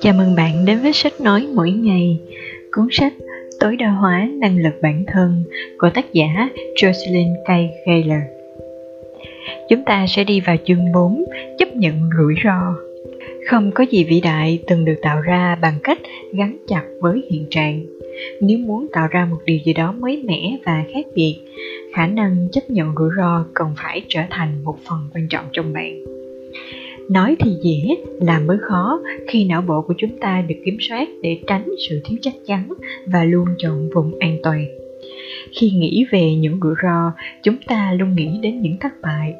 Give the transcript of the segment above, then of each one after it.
Chào mừng bạn đến với sách nói mỗi ngày, cuốn sách Tối đa hóa năng lực bản thân của tác giả Jocelyn K. Gaylor. Chúng ta sẽ đi vào chương 4, chấp nhận rủi ro. Không có gì vĩ đại từng được tạo ra bằng cách gắn chặt với hiện trạng. Nếu muốn tạo ra một điều gì đó mới mẻ và khác biệt, khả năng chấp nhận rủi ro cần phải trở thành một phần quan trọng trong bạn. Nói thì dễ, làm mới khó khi não bộ của chúng ta được kiểm soát để tránh sự thiếu chắc chắn và luôn chọn vùng an toàn. Khi nghĩ về những rủi ro, chúng ta luôn nghĩ đến những thất bại.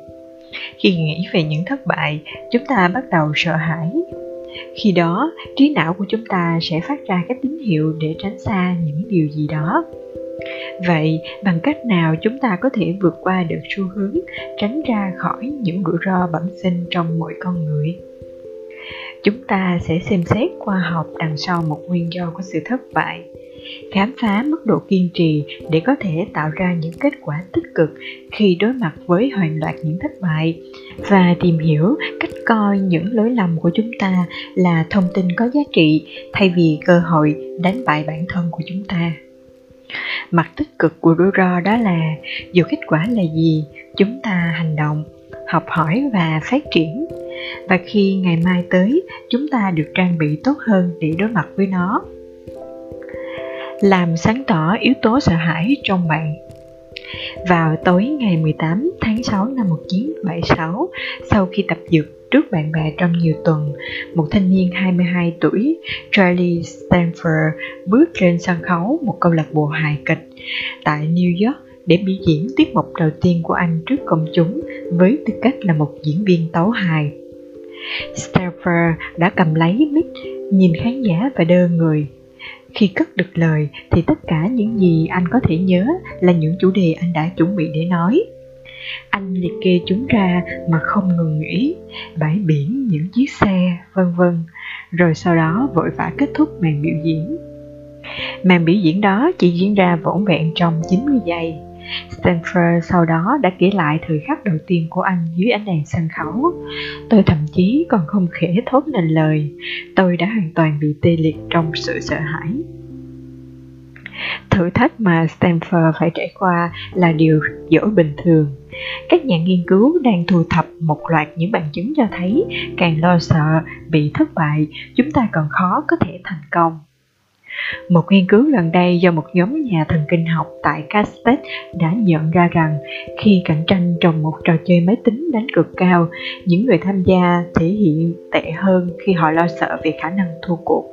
Khi nghĩ về những thất bại, chúng ta bắt đầu sợ hãi. Khi đó, trí não của chúng ta sẽ phát ra các tín hiệu để tránh xa những điều gì đó vậy, bằng cách nào chúng ta có thể vượt qua được xu hướng tránh ra khỏi những rủi ro bẩm sinh trong mỗi con người? Chúng ta sẽ xem xét khoa học đằng sau một nguyên do của sự thất bại, khám phá mức độ kiên trì để có thể tạo ra những kết quả tích cực khi đối mặt với hoàn loạt những thất bại và tìm hiểu cách coi những lỗi lầm của chúng ta là thông tin có giá trị thay vì cơ hội đánh bại bản thân của chúng ta mặt tích cực của rủi ro đó là, dù kết quả là gì, chúng ta hành động, học hỏi và phát triển. Và khi ngày mai tới, chúng ta được trang bị tốt hơn để đối mặt với nó. Làm sáng tỏ yếu tố sợ hãi trong bạn vào tối ngày 18 tháng 6 năm 1976, sau khi tập dược trước bạn bè trong nhiều tuần, một thanh niên 22 tuổi, Charlie Stanford, bước lên sân khấu một câu lạc bộ hài kịch tại New York để biểu diễn tiết mục đầu tiên của anh trước công chúng với tư cách là một diễn viên tấu hài. Stanford đã cầm lấy mic, nhìn khán giả và đơ người. Khi cất được lời, thì tất cả những gì anh có thể nhớ là những chủ đề anh đã chuẩn bị để nói. Anh liệt kê chúng ra mà không ngừng nghĩ bãi biển, những chiếc xe, vân vân, rồi sau đó vội vã kết thúc màn biểu diễn. Màn biểu diễn đó chỉ diễn ra vỏn vẹn trong 90 giây. Stanford sau đó đã kể lại thời khắc đầu tiên của anh dưới ánh đèn sân khấu. Tôi thậm chí còn không khẽ thốt nên lời. Tôi đã hoàn toàn bị tê liệt trong sự sợ hãi. Thử thách mà Stanford phải trải qua là điều dẫu bình thường. Các nhà nghiên cứu đang thu thập một loạt những bằng chứng cho thấy càng lo sợ bị thất bại, chúng ta còn khó có thể thành công. Một nghiên cứu gần đây do một nhóm nhà thần kinh học tại Castet đã nhận ra rằng khi cạnh tranh trong một trò chơi máy tính đánh cực cao, những người tham gia thể hiện tệ hơn khi họ lo sợ về khả năng thua cuộc.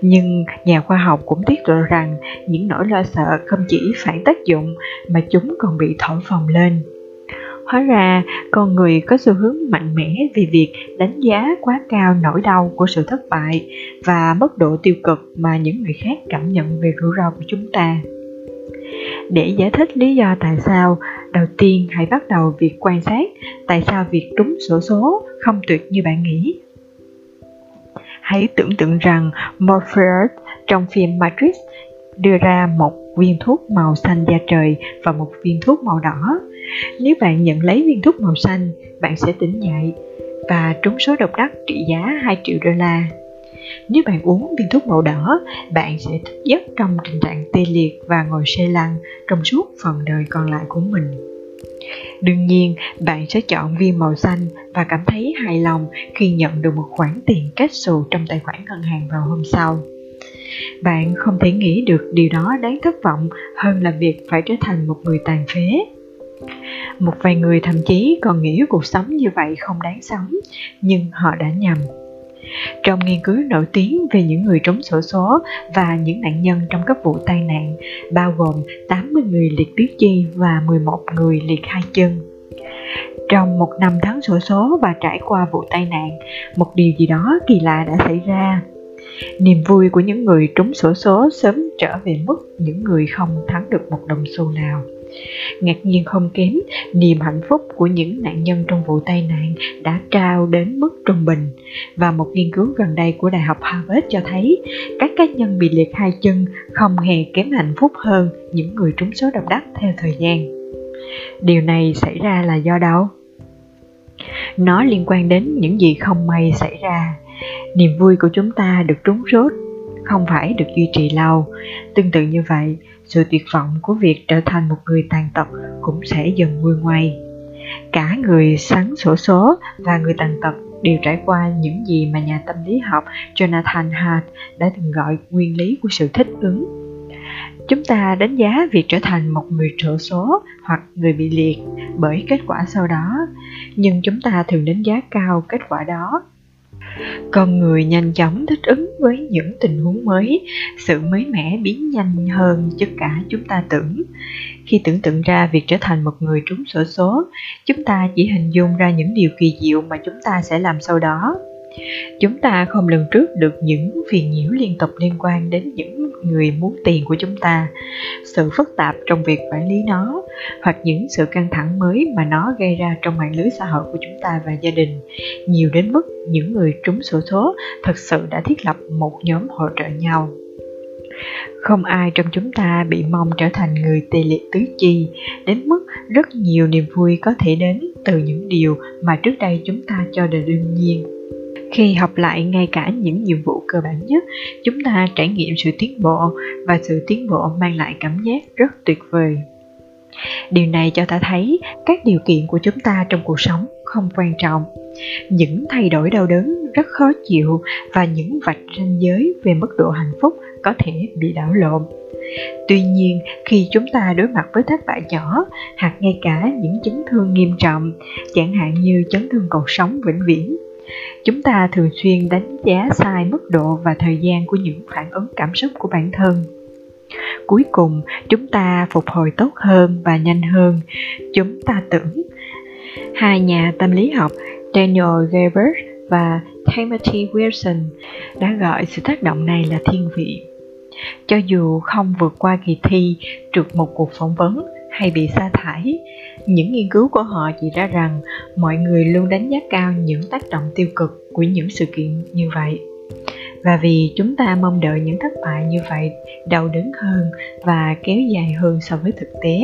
Nhưng nhà khoa học cũng tiết lộ rằng những nỗi lo sợ không chỉ phản tác dụng mà chúng còn bị thổi phồng lên hóa ra, con người có xu hướng mạnh mẽ vì việc đánh giá quá cao nỗi đau của sự thất bại và mức độ tiêu cực mà những người khác cảm nhận về rủi ro của chúng ta để giải thích lý do tại sao, đầu tiên hãy bắt đầu việc quan sát tại sao việc trúng sổ số không tuyệt như bạn nghĩ Hãy tưởng tượng rằng Morpheus trong phim Matrix đưa ra một viên thuốc màu xanh da trời và một viên thuốc màu đỏ. Nếu bạn nhận lấy viên thuốc màu xanh, bạn sẽ tỉnh dậy và trúng số độc đắc trị giá 2 triệu đô la. Nếu bạn uống viên thuốc màu đỏ, bạn sẽ thức giấc trong tình trạng tê liệt và ngồi xe lăn trong suốt phần đời còn lại của mình. Đương nhiên, bạn sẽ chọn viên màu xanh và cảm thấy hài lòng khi nhận được một khoản tiền kết xù trong tài khoản ngân hàng vào hôm sau. Bạn không thể nghĩ được điều đó đáng thất vọng hơn là việc phải trở thành một người tàn phế. Một vài người thậm chí còn nghĩ cuộc sống như vậy không đáng sống, nhưng họ đã nhầm. Trong nghiên cứu nổi tiếng về những người trúng sổ số và những nạn nhân trong các vụ tai nạn, bao gồm 80 người liệt tứ chi và 11 người liệt hai chân. Trong một năm tháng sổ số và trải qua vụ tai nạn, một điều gì đó kỳ lạ đã xảy ra. Niềm vui của những người trúng sổ số sớm trở về mức những người không thắng được một đồng xu nào. Ngạc nhiên không kém, niềm hạnh phúc của những nạn nhân trong vụ tai nạn đã cao đến mức trung bình. Và một nghiên cứu gần đây của Đại học Harvard cho thấy các cá nhân bị liệt hai chân không hề kém hạnh phúc hơn những người trúng số độc đắc theo thời gian. Điều này xảy ra là do đâu? nó liên quan đến những gì không may xảy ra niềm vui của chúng ta được trúng rốt không phải được duy trì lâu. Tương tự như vậy sự tuyệt vọng của việc trở thành một người tàn tật cũng sẽ dần nguôi ngoai. Cả người sáng sổ số và người tàn tật đều trải qua những gì mà nhà tâm lý học Jonathan Hart đã từng gọi nguyên lý của sự thích ứng. Chúng ta đánh giá việc trở thành một người trợ số hoặc người bị liệt bởi kết quả sau đó, nhưng chúng ta thường đánh giá cao kết quả đó con người nhanh chóng thích ứng với những tình huống mới. Sự mới mẻ biến nhanh hơn tất cả chúng ta tưởng. Khi tưởng tượng ra việc trở thành một người trúng sổ số, chúng ta chỉ hình dung ra những điều kỳ diệu mà chúng ta sẽ làm sau đó chúng ta không lường trước được những phiền nhiễu liên tục liên quan đến những người muốn tiền của chúng ta. Sự phức tạp trong việc quản lý nó, hoặc những sự căng thẳng mới mà nó gây ra trong mạng lưới xã hội của chúng ta và gia đình. Nhiều đến mức những người trúng sổ số thật sự đã thiết lập một nhóm hỗ trợ nhau. Không ai trong chúng ta bị mong trở thành người tê liệt tứ chi, đến mức rất nhiều niềm vui có thể đến từ những điều mà trước đây chúng ta cho là đương nhiên khi học lại ngay cả những nhiệm vụ cơ bản nhất, chúng ta trải nghiệm sự tiến bộ và sự tiến bộ mang lại cảm giác rất tuyệt vời. Điều này cho ta thấy các điều kiện của chúng ta trong cuộc sống không quan trọng. Những thay đổi đau đớn rất khó chịu và những vạch ranh giới về mức độ hạnh phúc có thể bị đảo lộn. Tuy nhiên, khi chúng ta đối mặt với thất bại nhỏ hoặc ngay cả những chấn thương nghiêm trọng, chẳng hạn như chấn thương cột sống vĩnh viễn chúng ta thường xuyên đánh giá sai mức độ và thời gian của những phản ứng cảm xúc của bản thân. Cuối cùng, chúng ta phục hồi tốt hơn và nhanh hơn. Chúng ta tưởng. Hai nhà tâm lý học daniel gilbert và timothy wilson đã gọi sự tác động này là thiên vị. Cho dù không vượt qua kỳ thi, trượt một cuộc phỏng vấn hay bị sa thải những nghiên cứu của họ chỉ ra rằng mọi người luôn đánh giá cao những tác động tiêu cực của những sự kiện như vậy. Và vì chúng ta mong đợi những thất bại như vậy đau đớn hơn và kéo dài hơn so với thực tế,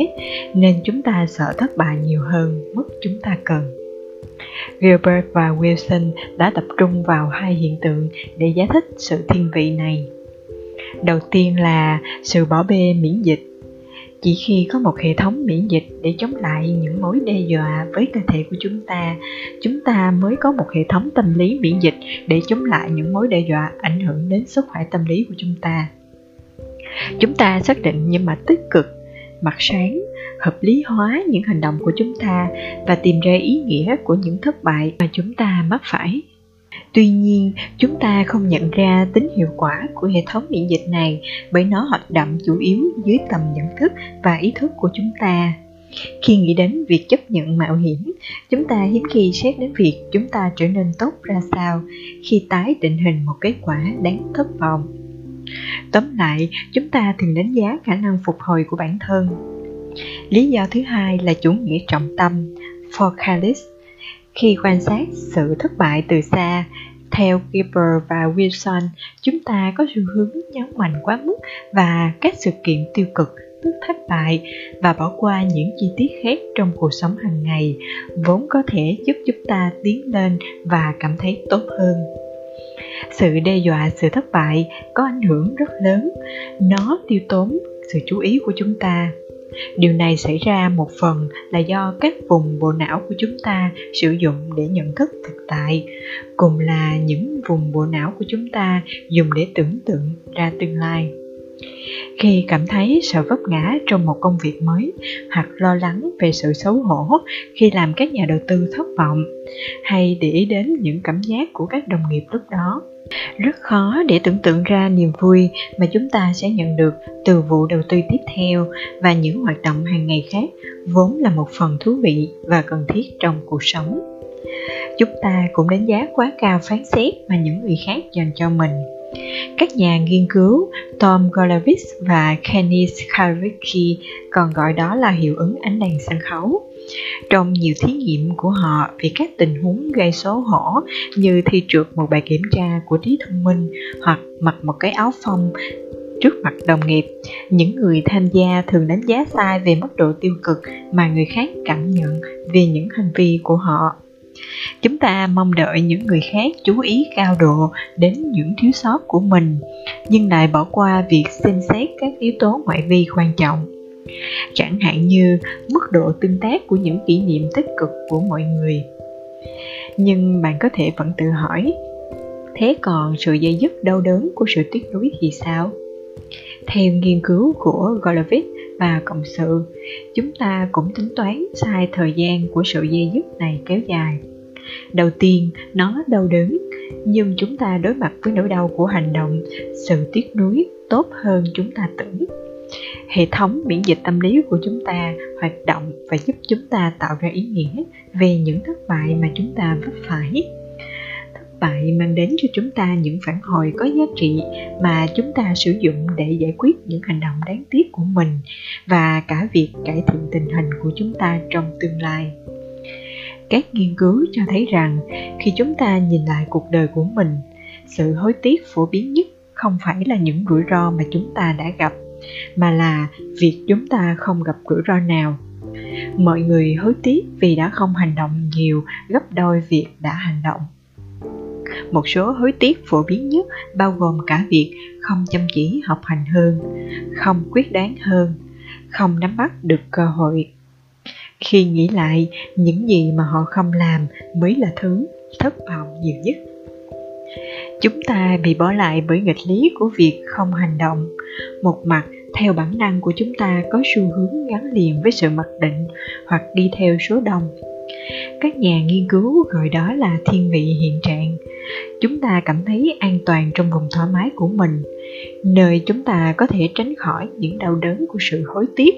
nên chúng ta sợ thất bại nhiều hơn mức chúng ta cần. Gilbert và Wilson đã tập trung vào hai hiện tượng để giải thích sự thiên vị này. Đầu tiên là sự bỏ bê miễn dịch chỉ khi có một hệ thống miễn dịch để chống lại những mối đe dọa với cơ thể của chúng ta chúng ta mới có một hệ thống tâm lý miễn dịch để chống lại những mối đe dọa ảnh hưởng đến sức khỏe tâm lý của chúng ta. Chúng ta xác định những mặt tích cực, mặt sáng, hợp lý hóa những hành động của chúng ta và tìm ra ý nghĩa của những thất bại mà chúng ta mắc phải. Tuy nhiên, chúng ta không nhận ra tính hiệu quả của hệ thống miễn dịch này bởi nó hoạt động chủ yếu dưới tầm nhận thức và ý thức của chúng ta. Khi nghĩ đến việc chấp nhận mạo hiểm, chúng ta hiếm khi xét đến việc chúng ta trở nên tốt ra sao khi tái định hình một kết quả đáng thất vọng. Tóm lại, chúng ta thường đánh giá khả năng phục hồi của bản thân. Lý do thứ hai là chủ nghĩa trọng tâm, focalist khi quan sát sự thất bại từ xa, theo Gilbert và Wilson, chúng ta có xu hướng nhấn mạnh quá mức và các sự kiện tiêu cực tức thất bại và bỏ qua những chi tiết khác trong cuộc sống hàng ngày vốn có thể giúp chúng ta tiến lên và cảm thấy tốt hơn. Sự đe dọa sự thất bại có ảnh hưởng rất lớn. Nó tiêu tốn sự chú ý của chúng ta điều này xảy ra một phần là do các vùng bộ não của chúng ta sử dụng để nhận thức thực tại, cùng là những vùng bộ não của chúng ta dùng để tưởng tượng ra tương lai. Khi cảm thấy sợ vấp ngã trong một công việc mới hoặc lo lắng về sự xấu hổ khi làm các nhà đầu tư thất vọng, hay để ý đến những cảm giác của các đồng nghiệp lúc đó rất khó để tưởng tượng ra niềm vui mà chúng ta sẽ nhận được từ vụ đầu tư tiếp theo và những hoạt động hàng ngày khác vốn là một phần thú vị và cần thiết trong cuộc sống. Chúng ta cũng đánh giá quá cao phán xét mà những người khác dành cho mình. Các nhà nghiên cứu Tom Golovitz và Kenneth Skarbicki còn gọi đó là hiệu ứng ánh đèn sân khấu trong nhiều thí nghiệm của họ về các tình huống gây xấu hổ như thi trượt một bài kiểm tra của trí thông minh hoặc mặc một cái áo phông trước mặt đồng nghiệp, những người tham gia thường đánh giá sai về mức độ tiêu cực mà người khác cảm nhận về những hành vi của họ. Chúng ta mong đợi những người khác chú ý cao độ đến những thiếu sót của mình, nhưng lại bỏ qua việc xem xét các yếu tố ngoại vi quan trọng chẳng hạn như mức độ tương tác của những kỷ niệm tích cực của mọi người. Nhưng bạn có thể vẫn tự hỏi, thế còn sự dây dứt đau đớn của sự tiếc nuối thì sao? Theo nghiên cứu của Golovitch và cộng sự, chúng ta cũng tính toán sai thời gian của sự dây dứt này kéo dài. Đầu tiên, nó đau đớn, nhưng chúng ta đối mặt với nỗi đau của hành động, sự tiếc nuối tốt hơn chúng ta tưởng hệ thống miễn dịch tâm lý của chúng ta hoạt động và giúp chúng ta tạo ra ý nghĩa về những thất bại mà chúng ta vấp phải. Thất bại mang đến cho chúng ta những phản hồi có giá trị mà chúng ta sử dụng để giải quyết những hành động đáng tiếc của mình và cả việc cải thiện tình hình của chúng ta trong tương lai. Các nghiên cứu cho thấy rằng khi chúng ta nhìn lại cuộc đời của mình, sự hối tiếc phổ biến nhất không phải là những rủi ro mà chúng ta đã gặp mà là việc chúng ta không gặp rủi ro nào. Mọi người hối tiếc vì đã không hành động nhiều gấp đôi việc đã hành động. Một số hối tiếc phổ biến nhất bao gồm cả việc không chăm chỉ học hành hơn, không quyết đoán hơn, không nắm bắt được cơ hội. Khi nghĩ lại, những gì mà họ không làm mới là thứ thất vọng nhiều nhất. Chúng ta bị bỏ lại bởi nghịch lý của việc không hành động một mặt, theo bản năng của chúng ta có xu hướng gắn liền với sự mặc định hoặc đi theo số đông. Các nhà nghiên cứu gọi đó là thiên vị hiện trạng. Chúng ta cảm thấy an toàn trong vùng thoải mái của mình, nơi chúng ta có thể tránh khỏi những đau đớn của sự hối tiếc.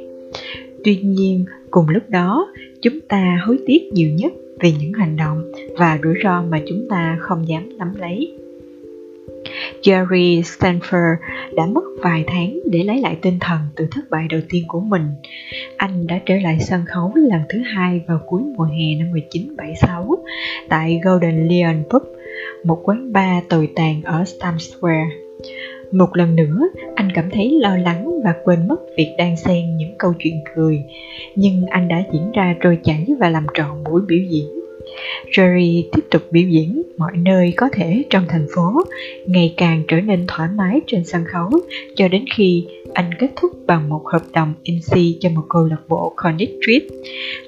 Tuy nhiên, cùng lúc đó, chúng ta hối tiếc nhiều nhất về những hành động và rủi ro mà chúng ta không dám nắm lấy. Jerry Stanford đã mất vài tháng để lấy lại tinh thần từ thất bại đầu tiên của mình. Anh đã trở lại sân khấu lần thứ hai vào cuối mùa hè năm 1976 tại Golden Lion Pub, một quán bar tồi tàn ở Times Square. Một lần nữa, anh cảm thấy lo lắng và quên mất việc đang xen những câu chuyện cười, nhưng anh đã diễn ra trôi chảy và làm trọn buổi biểu diễn. Jerry tiếp tục biểu diễn mọi nơi có thể trong thành phố, ngày càng trở nên thoải mái trên sân khấu cho đến khi anh kết thúc bằng một hợp đồng MC cho một câu lạc bộ Connect Trip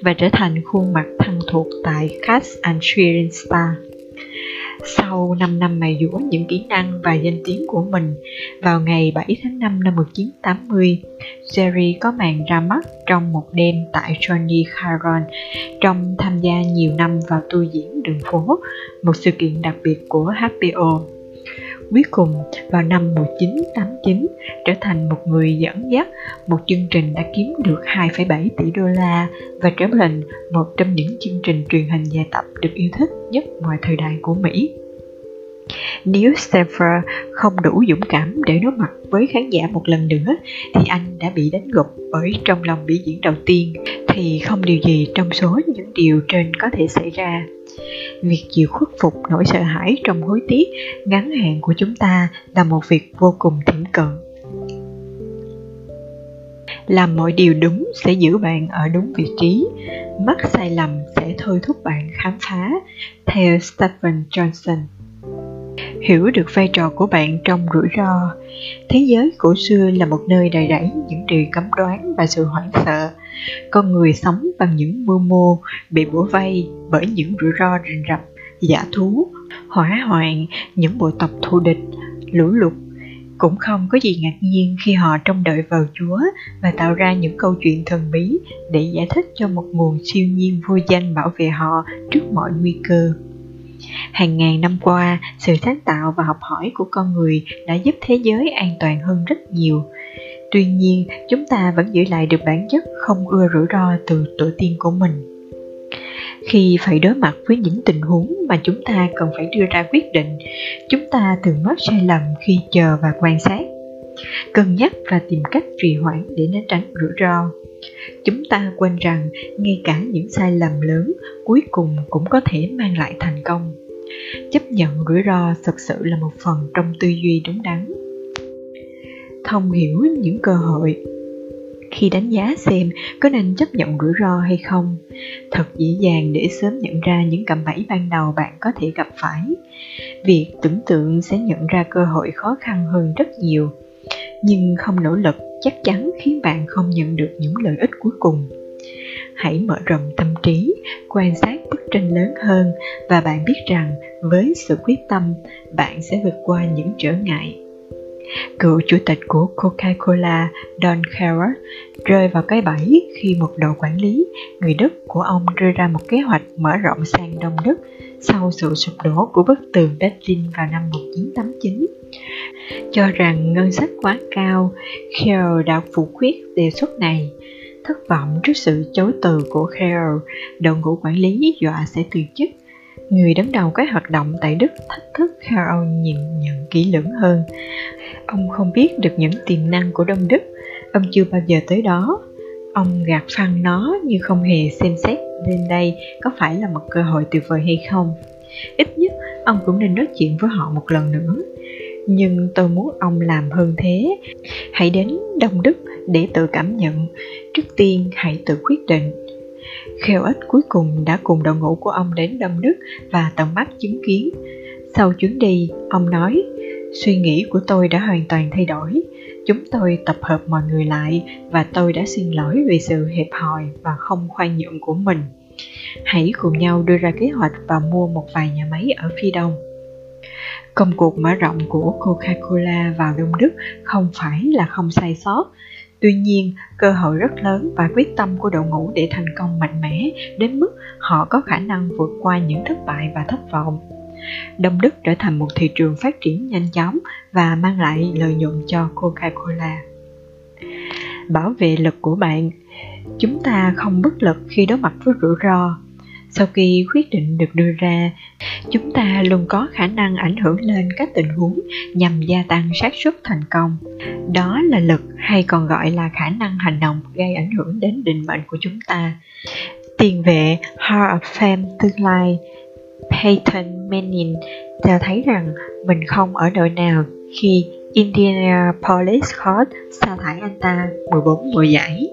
và trở thành khuôn mặt thân thuộc tại Cats and Cheering Star. Sau 5 năm mài dũa những kỹ năng và danh tiếng của mình, vào ngày 7 tháng 5 năm 1980, Jerry có màn ra mắt trong một đêm tại Johnny Caron trong tham gia nhiều năm vào tu diễn đường phố, một sự kiện đặc biệt của HBO. Cuối cùng, vào năm 1989, trở thành một người dẫn dắt một chương trình đã kiếm được 2,7 tỷ đô la và trở thành một trong những chương trình truyền hình dài tập được yêu thích nhất mọi thời đại của Mỹ. Nếu Stanford không đủ dũng cảm để đối mặt với khán giả một lần nữa thì anh đã bị đánh gục bởi trong lòng biểu diễn đầu tiên thì không điều gì trong số những điều trên có thể xảy ra. Việc chịu khuất phục nỗi sợ hãi trong hối tiếc ngắn hạn của chúng ta là một việc vô cùng thiển cận. Làm mọi điều đúng sẽ giữ bạn ở đúng vị trí, mắc sai lầm sẽ thôi thúc bạn khám phá, theo Stephen Johnson. Hiểu được vai trò của bạn trong rủi ro. Thế giới cổ xưa là một nơi đầy rẫy những điều cấm đoán và sự hoảng sợ con người sống bằng những mưu mô bị bủa vây bởi những rủi ro rình rập giả thú hỏa hoạn những bộ tộc thù địch lũ lụt cũng không có gì ngạc nhiên khi họ trông đợi vào Chúa và tạo ra những câu chuyện thần bí để giải thích cho một nguồn siêu nhiên vô danh bảo vệ họ trước mọi nguy cơ. Hàng ngàn năm qua, sự sáng tạo và học hỏi của con người đã giúp thế giới an toàn hơn rất nhiều. Tuy nhiên, chúng ta vẫn giữ lại được bản chất không ưa rủi ro từ tổ tiên của mình. Khi phải đối mặt với những tình huống mà chúng ta cần phải đưa ra quyết định, chúng ta thường mắc sai lầm khi chờ và quan sát. Cân nhắc và tìm cách trì hoãn để né tránh rủi ro chúng ta quên rằng ngay cả những sai lầm lớn cuối cùng cũng có thể mang lại thành công chấp nhận rủi ro thực sự là một phần trong tư duy đúng đắn thông hiểu những cơ hội. Khi đánh giá xem có nên chấp nhận rủi ro hay không, thật dễ dàng để sớm nhận ra những cạm bẫy ban đầu bạn có thể gặp phải. Việc tưởng tượng sẽ nhận ra cơ hội khó khăn hơn rất nhiều, nhưng không nỗ lực chắc chắn khiến bạn không nhận được những lợi ích cuối cùng. Hãy mở rộng tâm trí, quan sát bức tranh lớn hơn và bạn biết rằng với sự quyết tâm, bạn sẽ vượt qua những trở ngại cựu chủ tịch của Coca-Cola Don Carrot rơi vào cái bẫy khi một đội quản lý người Đức của ông đưa ra một kế hoạch mở rộng sang Đông Đức sau sự sụp đổ của bức tường Berlin vào năm 1989. Cho rằng ngân sách quá cao, Carrot đã phủ quyết đề xuất này. Thất vọng trước sự chối từ của Carrot, đội ngũ quản lý dọa sẽ từ chức người đứng đầu các hoạt động tại Đức thách thức Karl nhìn nhận kỹ lưỡng hơn. Ông không biết được những tiềm năng của Đông Đức, ông chưa bao giờ tới đó. Ông gạt phăng nó như không hề xem xét lên đây có phải là một cơ hội tuyệt vời hay không. Ít nhất ông cũng nên nói chuyện với họ một lần nữa. Nhưng tôi muốn ông làm hơn thế. Hãy đến Đông Đức để tự cảm nhận. Trước tiên hãy tự quyết định Kheo ích cuối cùng đã cùng đội ngũ của ông đến Đông Đức và tận mắt chứng kiến. Sau chuyến đi, ông nói, suy nghĩ của tôi đã hoàn toàn thay đổi. Chúng tôi tập hợp mọi người lại và tôi đã xin lỗi vì sự hẹp hòi và không khoan nhượng của mình. Hãy cùng nhau đưa ra kế hoạch và mua một vài nhà máy ở phía đông. Công cuộc mở rộng của Coca-Cola vào Đông Đức không phải là không sai sót, Tuy nhiên, cơ hội rất lớn và quyết tâm của đội ngũ để thành công mạnh mẽ đến mức họ có khả năng vượt qua những thất bại và thất vọng. Đông Đức trở thành một thị trường phát triển nhanh chóng và mang lại lợi nhuận cho Coca-Cola. Bảo vệ lực của bạn Chúng ta không bất lực khi đối mặt với rủi ro sau khi quyết định được đưa ra chúng ta luôn có khả năng ảnh hưởng lên các tình huống nhằm gia tăng xác suất thành công đó là lực hay còn gọi là khả năng hành động gây ảnh hưởng đến định mệnh của chúng ta tiền vệ Hall of Fame tương lai Peyton Manning cho thấy rằng mình không ở đội nào khi Indianapolis Colts sa thải anh ta 14 mùa giải.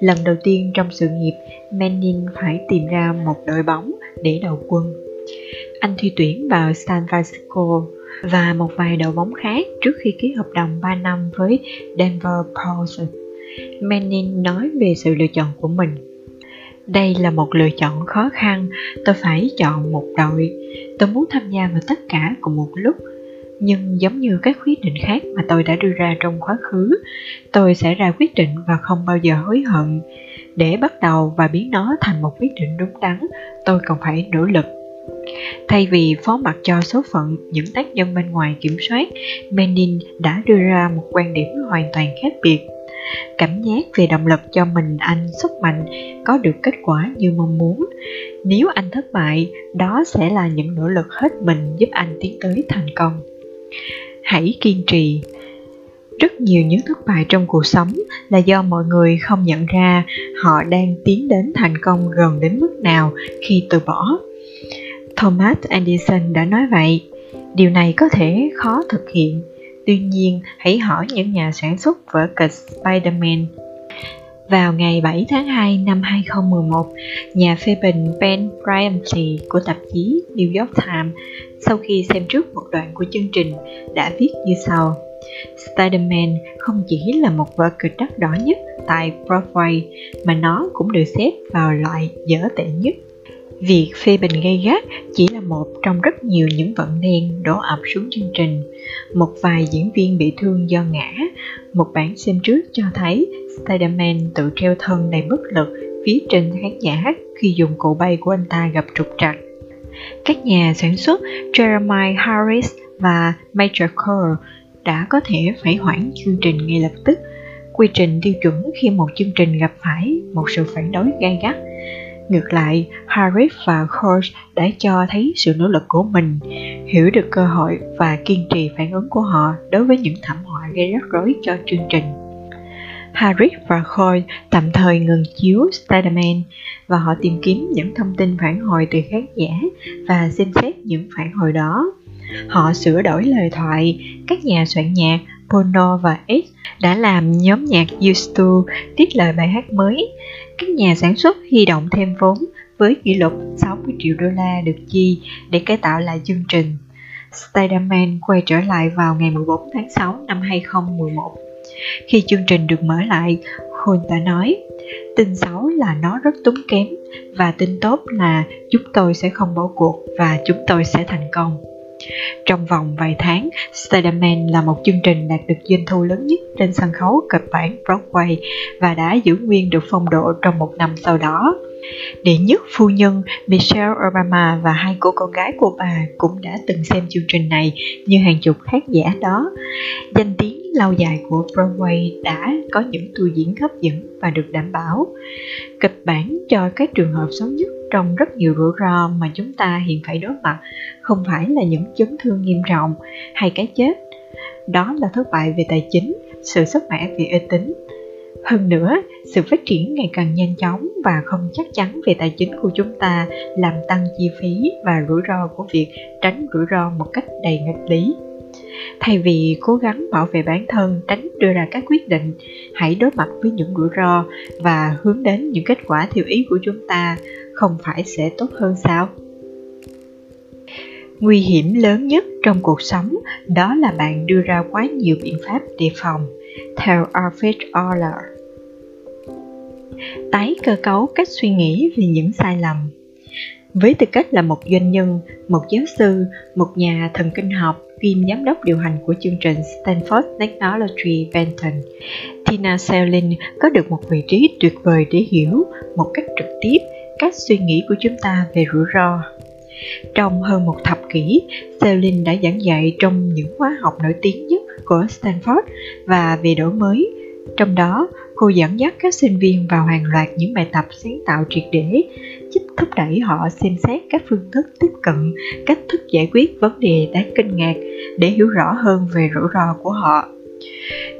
Lần đầu tiên trong sự nghiệp, Manning phải tìm ra một đội bóng để đầu quân. Anh thi tuyển vào San Francisco và một vài đội bóng khác trước khi ký hợp đồng 3 năm với Denver Broncos. Manning nói về sự lựa chọn của mình. Đây là một lựa chọn khó khăn, tôi phải chọn một đội. Tôi muốn tham gia vào tất cả cùng một lúc nhưng giống như các quyết định khác mà tôi đã đưa ra trong quá khứ tôi sẽ ra quyết định và không bao giờ hối hận để bắt đầu và biến nó thành một quyết định đúng đắn tôi còn phải nỗ lực thay vì phó mặc cho số phận những tác nhân bên ngoài kiểm soát menin đã đưa ra một quan điểm hoàn toàn khác biệt. Cảm giác về động lực cho mình anh sức mạnh có được kết quả như mong muốn. Nếu anh thất bại, đó sẽ là những nỗ lực hết mình giúp anh tiến tới thành công. Hãy kiên trì. Rất nhiều những thất bại trong cuộc sống là do mọi người không nhận ra họ đang tiến đến thành công gần đến mức nào khi từ bỏ thomas edison đã nói vậy điều này có thể khó thực hiện tuy nhiên hãy hỏi những nhà sản xuất vở kịch spider-man vào ngày 7 tháng 2 năm 2011, nhà phê bình Ben Bryant của tạp chí New York Times sau khi xem trước một đoạn của chương trình đã viết như sau. Spider-Man không chỉ là một vở kịch đắt đỏ nhất tại Broadway mà nó cũng được xếp vào loại dở tệ nhất. Việc phê bình gay gắt chỉ là một trong rất nhiều những vận đen đổ ập xuống chương trình. Một vài diễn viên bị thương do ngã, một bản xem trước cho thấy Spider-Man tự treo thân đầy bất lực phía trên khán giả khi dùng cổ bay của anh ta gặp trục trặc. Các nhà sản xuất Jeremiah Harris và Major Cole đã có thể phải hoãn chương trình ngay lập tức. Quy trình tiêu chuẩn khi một chương trình gặp phải một sự phản đối gay gắt. Ngược lại, Harris và Kors đã cho thấy sự nỗ lực của mình, hiểu được cơ hội và kiên trì phản ứng của họ đối với những thảm họa gây rắc rối cho chương trình. Harris và Kors tạm thời ngừng chiếu Spider-Man và họ tìm kiếm những thông tin phản hồi từ khán giả và xem xét những phản hồi đó. Họ sửa đổi lời thoại, các nhà soạn nhạc Bono và X đã làm nhóm nhạc Used To tiết lời bài hát mới. Các nhà sản xuất huy động thêm vốn với kỷ lục 60 triệu đô la được chi để cải tạo lại chương trình. Spider-Man quay trở lại vào ngày 14 tháng 6 năm 2011. Khi chương trình được mở lại, Khôn đã nói, tin xấu là nó rất tốn kém và tin tốt là chúng tôi sẽ không bỏ cuộc và chúng tôi sẽ thành công. Trong vòng vài tháng, Spider-Man là một chương trình đạt được doanh thu lớn nhất trên sân khấu kịch bản Broadway và đã giữ nguyên được phong độ trong một năm sau đó. Đệ nhất phu nhân Michelle Obama và hai cô con gái của bà cũng đã từng xem chương trình này như hàng chục khán giả đó. Danh tiếng lâu dài của Broadway đã có những tour diễn hấp dẫn và được đảm bảo. Kịch bản cho các trường hợp xấu nhất trong rất nhiều rủi ro mà chúng ta hiện phải đối mặt không phải là những chấn thương nghiêm trọng hay cái chết. Đó là thất bại về tài chính, sự sức mẻ về uy tín, hơn nữa, sự phát triển ngày càng nhanh chóng và không chắc chắn về tài chính của chúng ta làm tăng chi phí và rủi ro của việc tránh rủi ro một cách đầy nghịch lý. Thay vì cố gắng bảo vệ bản thân tránh đưa ra các quyết định, hãy đối mặt với những rủi ro và hướng đến những kết quả theo ý của chúng ta không phải sẽ tốt hơn sao? Nguy hiểm lớn nhất trong cuộc sống đó là bạn đưa ra quá nhiều biện pháp đề phòng theo Alfred Euler. Tái cơ cấu cách suy nghĩ về những sai lầm với tư cách là một doanh nhân, một giáo sư, một nhà thần kinh học, kiêm giám đốc điều hành của chương trình Stanford Technology Benton, Tina Selin có được một vị trí tuyệt vời để hiểu một cách trực tiếp cách suy nghĩ của chúng ta về rủi ro. Trong hơn một thập kỷ, Selin đã giảng dạy trong những khóa học nổi tiếng nhất của Stanford và về đổi mới. Trong đó, cô dẫn dắt các sinh viên vào hàng loạt những bài tập sáng tạo triệt để, giúp thúc đẩy họ xem xét các phương thức tiếp cận, cách thức giải quyết vấn đề đáng kinh ngạc để hiểu rõ hơn về rủi ro của họ.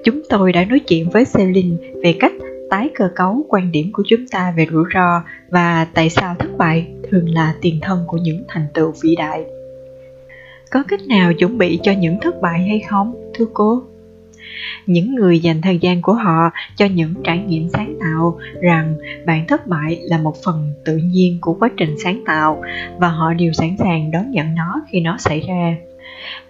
Chúng tôi đã nói chuyện với Selin về cách tái cơ cấu quan điểm của chúng ta về rủi ro và tại sao thất bại thường là tiền thân của những thành tựu vĩ đại. Có cách nào chuẩn bị cho những thất bại hay không, thưa cô? những người dành thời gian của họ cho những trải nghiệm sáng tạo rằng bạn thất bại là một phần tự nhiên của quá trình sáng tạo và họ đều sẵn sàng đón nhận nó khi nó xảy ra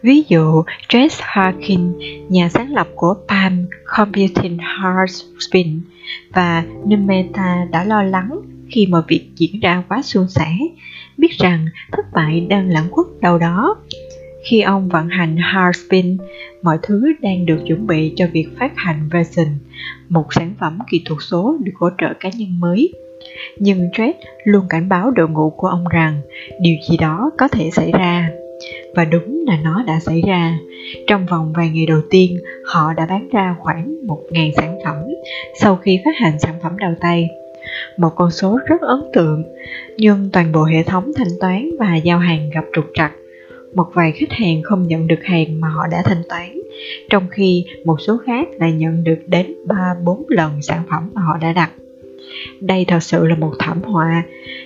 Ví dụ, Jess Harkin, nhà sáng lập của Palm Computing Hardspin và Numeta đã lo lắng khi mọi việc diễn ra quá suôn sẻ, biết rằng thất bại đang lãng khuất đâu đó. Khi ông vận hành Hardspin, mọi thứ đang được chuẩn bị cho việc phát hành version, một sản phẩm kỹ thuật số được hỗ trợ cá nhân mới. Nhưng Dredd luôn cảnh báo đội ngũ của ông rằng điều gì đó có thể xảy ra. Và đúng là nó đã xảy ra. Trong vòng vài ngày đầu tiên, họ đã bán ra khoảng 1.000 sản phẩm sau khi phát hành sản phẩm đầu tay. Một con số rất ấn tượng, nhưng toàn bộ hệ thống thanh toán và giao hàng gặp trục trặc một vài khách hàng không nhận được hàng mà họ đã thanh toán, trong khi một số khác lại nhận được đến 3-4 lần sản phẩm mà họ đã đặt. Đây thật sự là một thảm họa,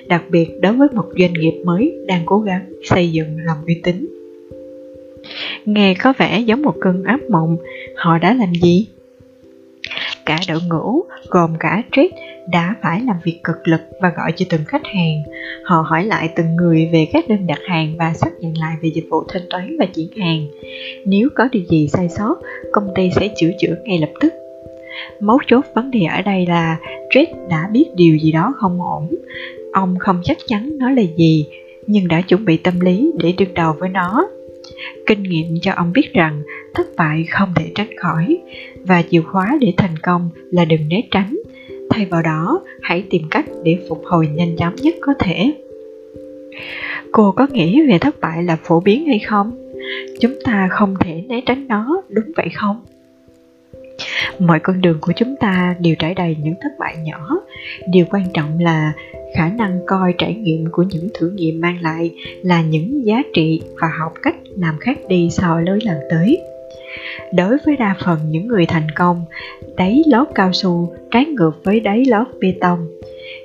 đặc biệt đối với một doanh nghiệp mới đang cố gắng xây dựng lòng uy tín. Nghe có vẻ giống một cơn ác mộng, họ đã làm gì? Cả đội ngũ, gồm cả Triết, đã phải làm việc cực lực và gọi cho từng khách hàng. Họ hỏi lại từng người về các đơn đặt hàng và xác nhận lại về dịch vụ thanh toán và chuyển hàng. Nếu có điều gì sai sót, công ty sẽ chữa chữa ngay lập tức. Mấu chốt vấn đề ở đây là Triết đã biết điều gì đó không ổn. Ông không chắc chắn nó là gì, nhưng đã chuẩn bị tâm lý để đương đầu với nó. Kinh nghiệm cho ông biết rằng thất bại không thể tránh khỏi và chìa khóa để thành công là đừng né tránh. Thay vào đó hãy tìm cách để phục hồi nhanh chóng nhất có thể. Cô có nghĩ về thất bại là phổ biến hay không? Chúng ta không thể né tránh nó đúng vậy không? Mọi con đường của chúng ta đều trải đầy những thất bại nhỏ. Điều quan trọng là khả năng coi trải nghiệm của những thử nghiệm mang lại là những giá trị và học cách làm khác đi so với lần tới. Đối với đa phần những người thành công, đáy lót cao su trái ngược với đáy lót bê tông.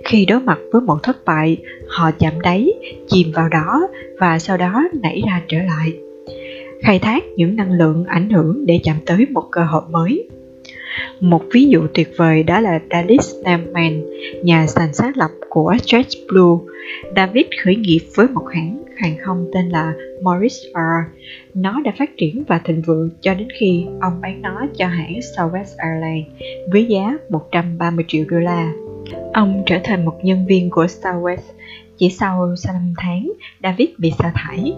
Khi đối mặt với một thất bại, họ chạm đáy, chìm vào đó và sau đó nảy ra trở lại. Khai thác những năng lượng ảnh hưởng để chạm tới một cơ hội mới. Một ví dụ tuyệt vời đó là Dallas Lamman, nhà sản sáng lập của JetBlue. David khởi nghiệp với một hãng hàng không tên là Morris Air. Nó đã phát triển và thịnh vượng cho đến khi ông bán nó cho hãng Southwest Airlines với giá 130 triệu đô la. Ông trở thành một nhân viên của Southwest. Chỉ sau 5 tháng, David bị sa thải.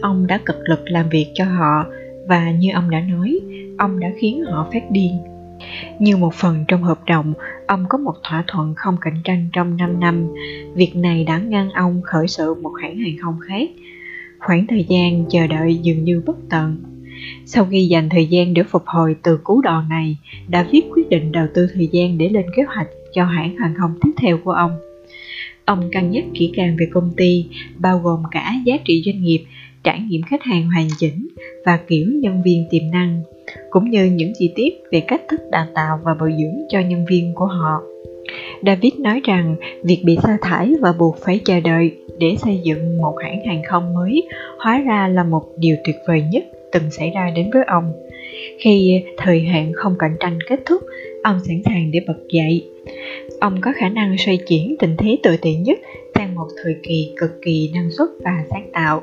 Ông đã cực lực làm việc cho họ và như ông đã nói, ông đã khiến họ phát điên như một phần trong hợp đồng, ông có một thỏa thuận không cạnh tranh trong 5 năm. Việc này đã ngăn ông khởi sự một hãng hàng không khác. Khoảng thời gian chờ đợi dường như bất tận. Sau khi dành thời gian để phục hồi từ cú đòn này, đã viết quyết định đầu tư thời gian để lên kế hoạch cho hãng hàng không tiếp theo của ông. Ông cân nhắc kỹ càng về công ty, bao gồm cả giá trị doanh nghiệp, trải nghiệm khách hàng hoàn chỉnh và kiểu nhân viên tiềm năng cũng như những chi tiết về cách thức đào tạo và bồi dưỡng cho nhân viên của họ. David nói rằng việc bị sa thải và buộc phải chờ đợi để xây dựng một hãng hàng không mới hóa ra là một điều tuyệt vời nhất từng xảy ra đến với ông. Khi thời hạn không cạnh tranh kết thúc, ông sẵn sàng để bật dậy. Ông có khả năng xoay chuyển tình thế tồi tệ nhất sang một thời kỳ cực kỳ năng suất và sáng tạo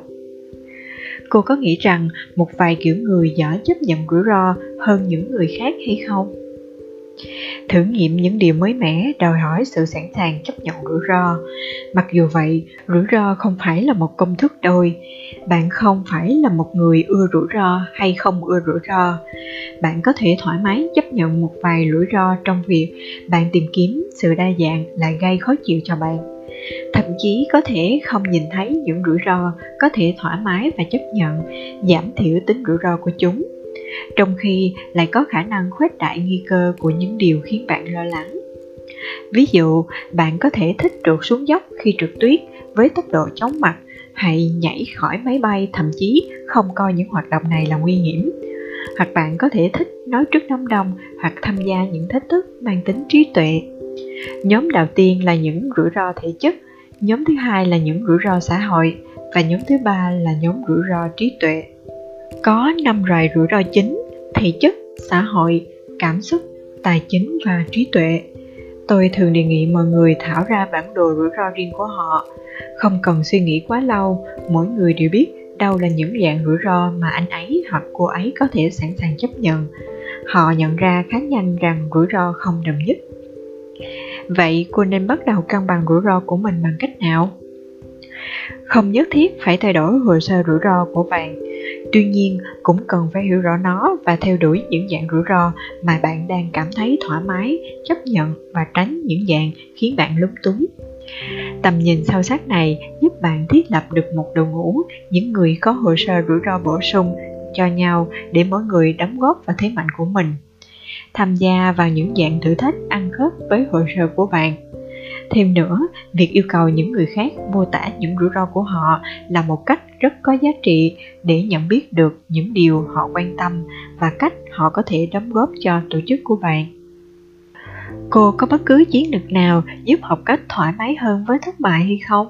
cô có nghĩ rằng một vài kiểu người giỏi chấp nhận rủi ro hơn những người khác hay không? Thử nghiệm những điều mới mẻ, đòi hỏi sự sẵn sàng chấp nhận rủi ro. Mặc dù vậy, rủi ro không phải là một công thức đôi bạn không phải là một người ưa rủi ro hay không ưa rủi ro. Bạn có thể thoải mái chấp nhận một vài rủi ro trong việc bạn tìm kiếm sự đa dạng lại gây khó chịu cho bạn thậm chí có thể không nhìn thấy những rủi ro có thể thoải mái và chấp nhận, giảm thiểu tính rủi ro của chúng. Trong khi lại có khả năng khuếch đại nguy cơ của những điều khiến bạn lo lắng. Ví dụ, bạn có thể thích trượt xuống dốc khi trượt tuyết với tốc độ chóng mặt hay nhảy khỏi máy bay, thậm chí không coi những hoạt động này là nguy hiểm. Hoặc bạn có thể thích nói trước đám đông hoặc tham gia những thách thức mang tính trí tuệ. Nhóm đầu tiên là những rủi ro thể chất, nhóm thứ hai là những rủi ro xã hội và nhóm thứ ba là nhóm rủi ro trí tuệ. Có 5 loại rủi ro chính: thể chất, xã hội, cảm xúc, tài chính và trí tuệ. Tôi thường đề nghị mọi người thảo ra bản đồ rủi ro riêng của họ. Không cần suy nghĩ quá lâu, mỗi người đều biết đâu là những dạng rủi ro mà anh ấy hoặc cô ấy có thể sẵn sàng chấp nhận. Họ nhận ra khá nhanh rằng rủi ro không đồng nhất Vậy cô nên bắt đầu cân bằng rủi ro của mình bằng cách nào? Không nhất thiết phải thay đổi hồ sơ rủi ro của bạn. Tuy nhiên, cũng cần phải hiểu rõ nó và theo đuổi những dạng rủi ro mà bạn đang cảm thấy thoải mái, chấp nhận và tránh những dạng khiến bạn lúng túng. Tầm nhìn sâu sắc này giúp bạn thiết lập được một đội ngũ những người có hồ sơ rủi ro bổ sung cho nhau để mỗi người đóng góp vào thế mạnh của mình tham gia vào những dạng thử thách ăn khớp với hồ sơ của bạn. Thêm nữa, việc yêu cầu những người khác mô tả những rủi ro của họ là một cách rất có giá trị để nhận biết được những điều họ quan tâm và cách họ có thể đóng góp cho tổ chức của bạn. Cô có bất cứ chiến lược nào giúp học cách thoải mái hơn với thất bại hay không?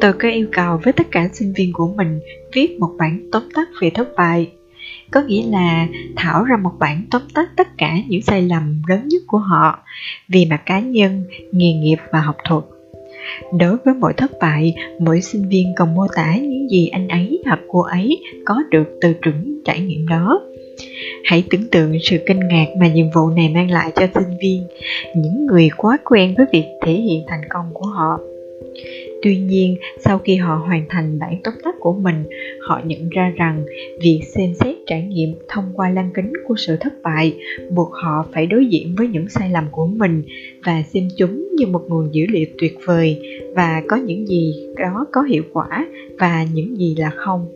Tôi có yêu cầu với tất cả sinh viên của mình viết một bản tóm tắt về thất bại có nghĩa là thảo ra một bản tóm tắt tất cả những sai lầm lớn nhất của họ, vì mặt cá nhân, nghề nghiệp và học thuật. Đối với mỗi thất bại, mỗi sinh viên cần mô tả những gì anh ấy hoặc cô ấy có được từ trưởng trải nghiệm đó. Hãy tưởng tượng sự kinh ngạc mà nhiệm vụ này mang lại cho sinh viên, những người quá quen với việc thể hiện thành công của họ. Tuy nhiên, sau khi họ hoàn thành bản tóm tắt của mình, họ nhận ra rằng việc xem xét trải nghiệm thông qua lăng kính của sự thất bại buộc họ phải đối diện với những sai lầm của mình và xem chúng như một nguồn dữ liệu tuyệt vời và có những gì đó có hiệu quả và những gì là không.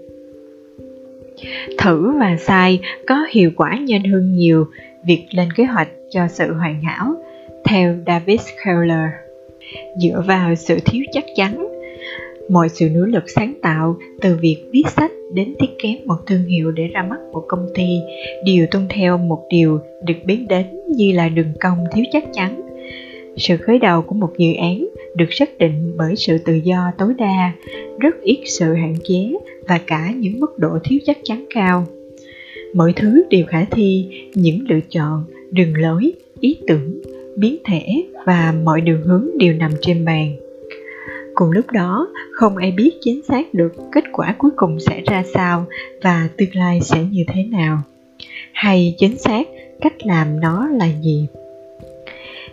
Thử và sai có hiệu quả nhanh hơn nhiều việc lên kế hoạch cho sự hoàn hảo, theo David Keller dựa vào sự thiếu chắc chắn, mọi sự nỗ lực sáng tạo, từ việc viết sách đến thiết kế một thương hiệu để ra mắt một công ty, đều tuân theo một điều được biết đến như là đường cong thiếu chắc chắn. Sự khởi đầu của một dự án được xác định bởi sự tự do tối đa, rất ít sự hạn chế và cả những mức độ thiếu chắc chắn cao. Mọi thứ đều khả thi, những lựa chọn, đường lối, ý tưởng biến thể và mọi đường hướng đều nằm trên bàn. Cùng lúc đó, không ai biết chính xác được kết quả cuối cùng sẽ ra sao và tương lai sẽ như thế nào, hay chính xác cách làm nó là gì.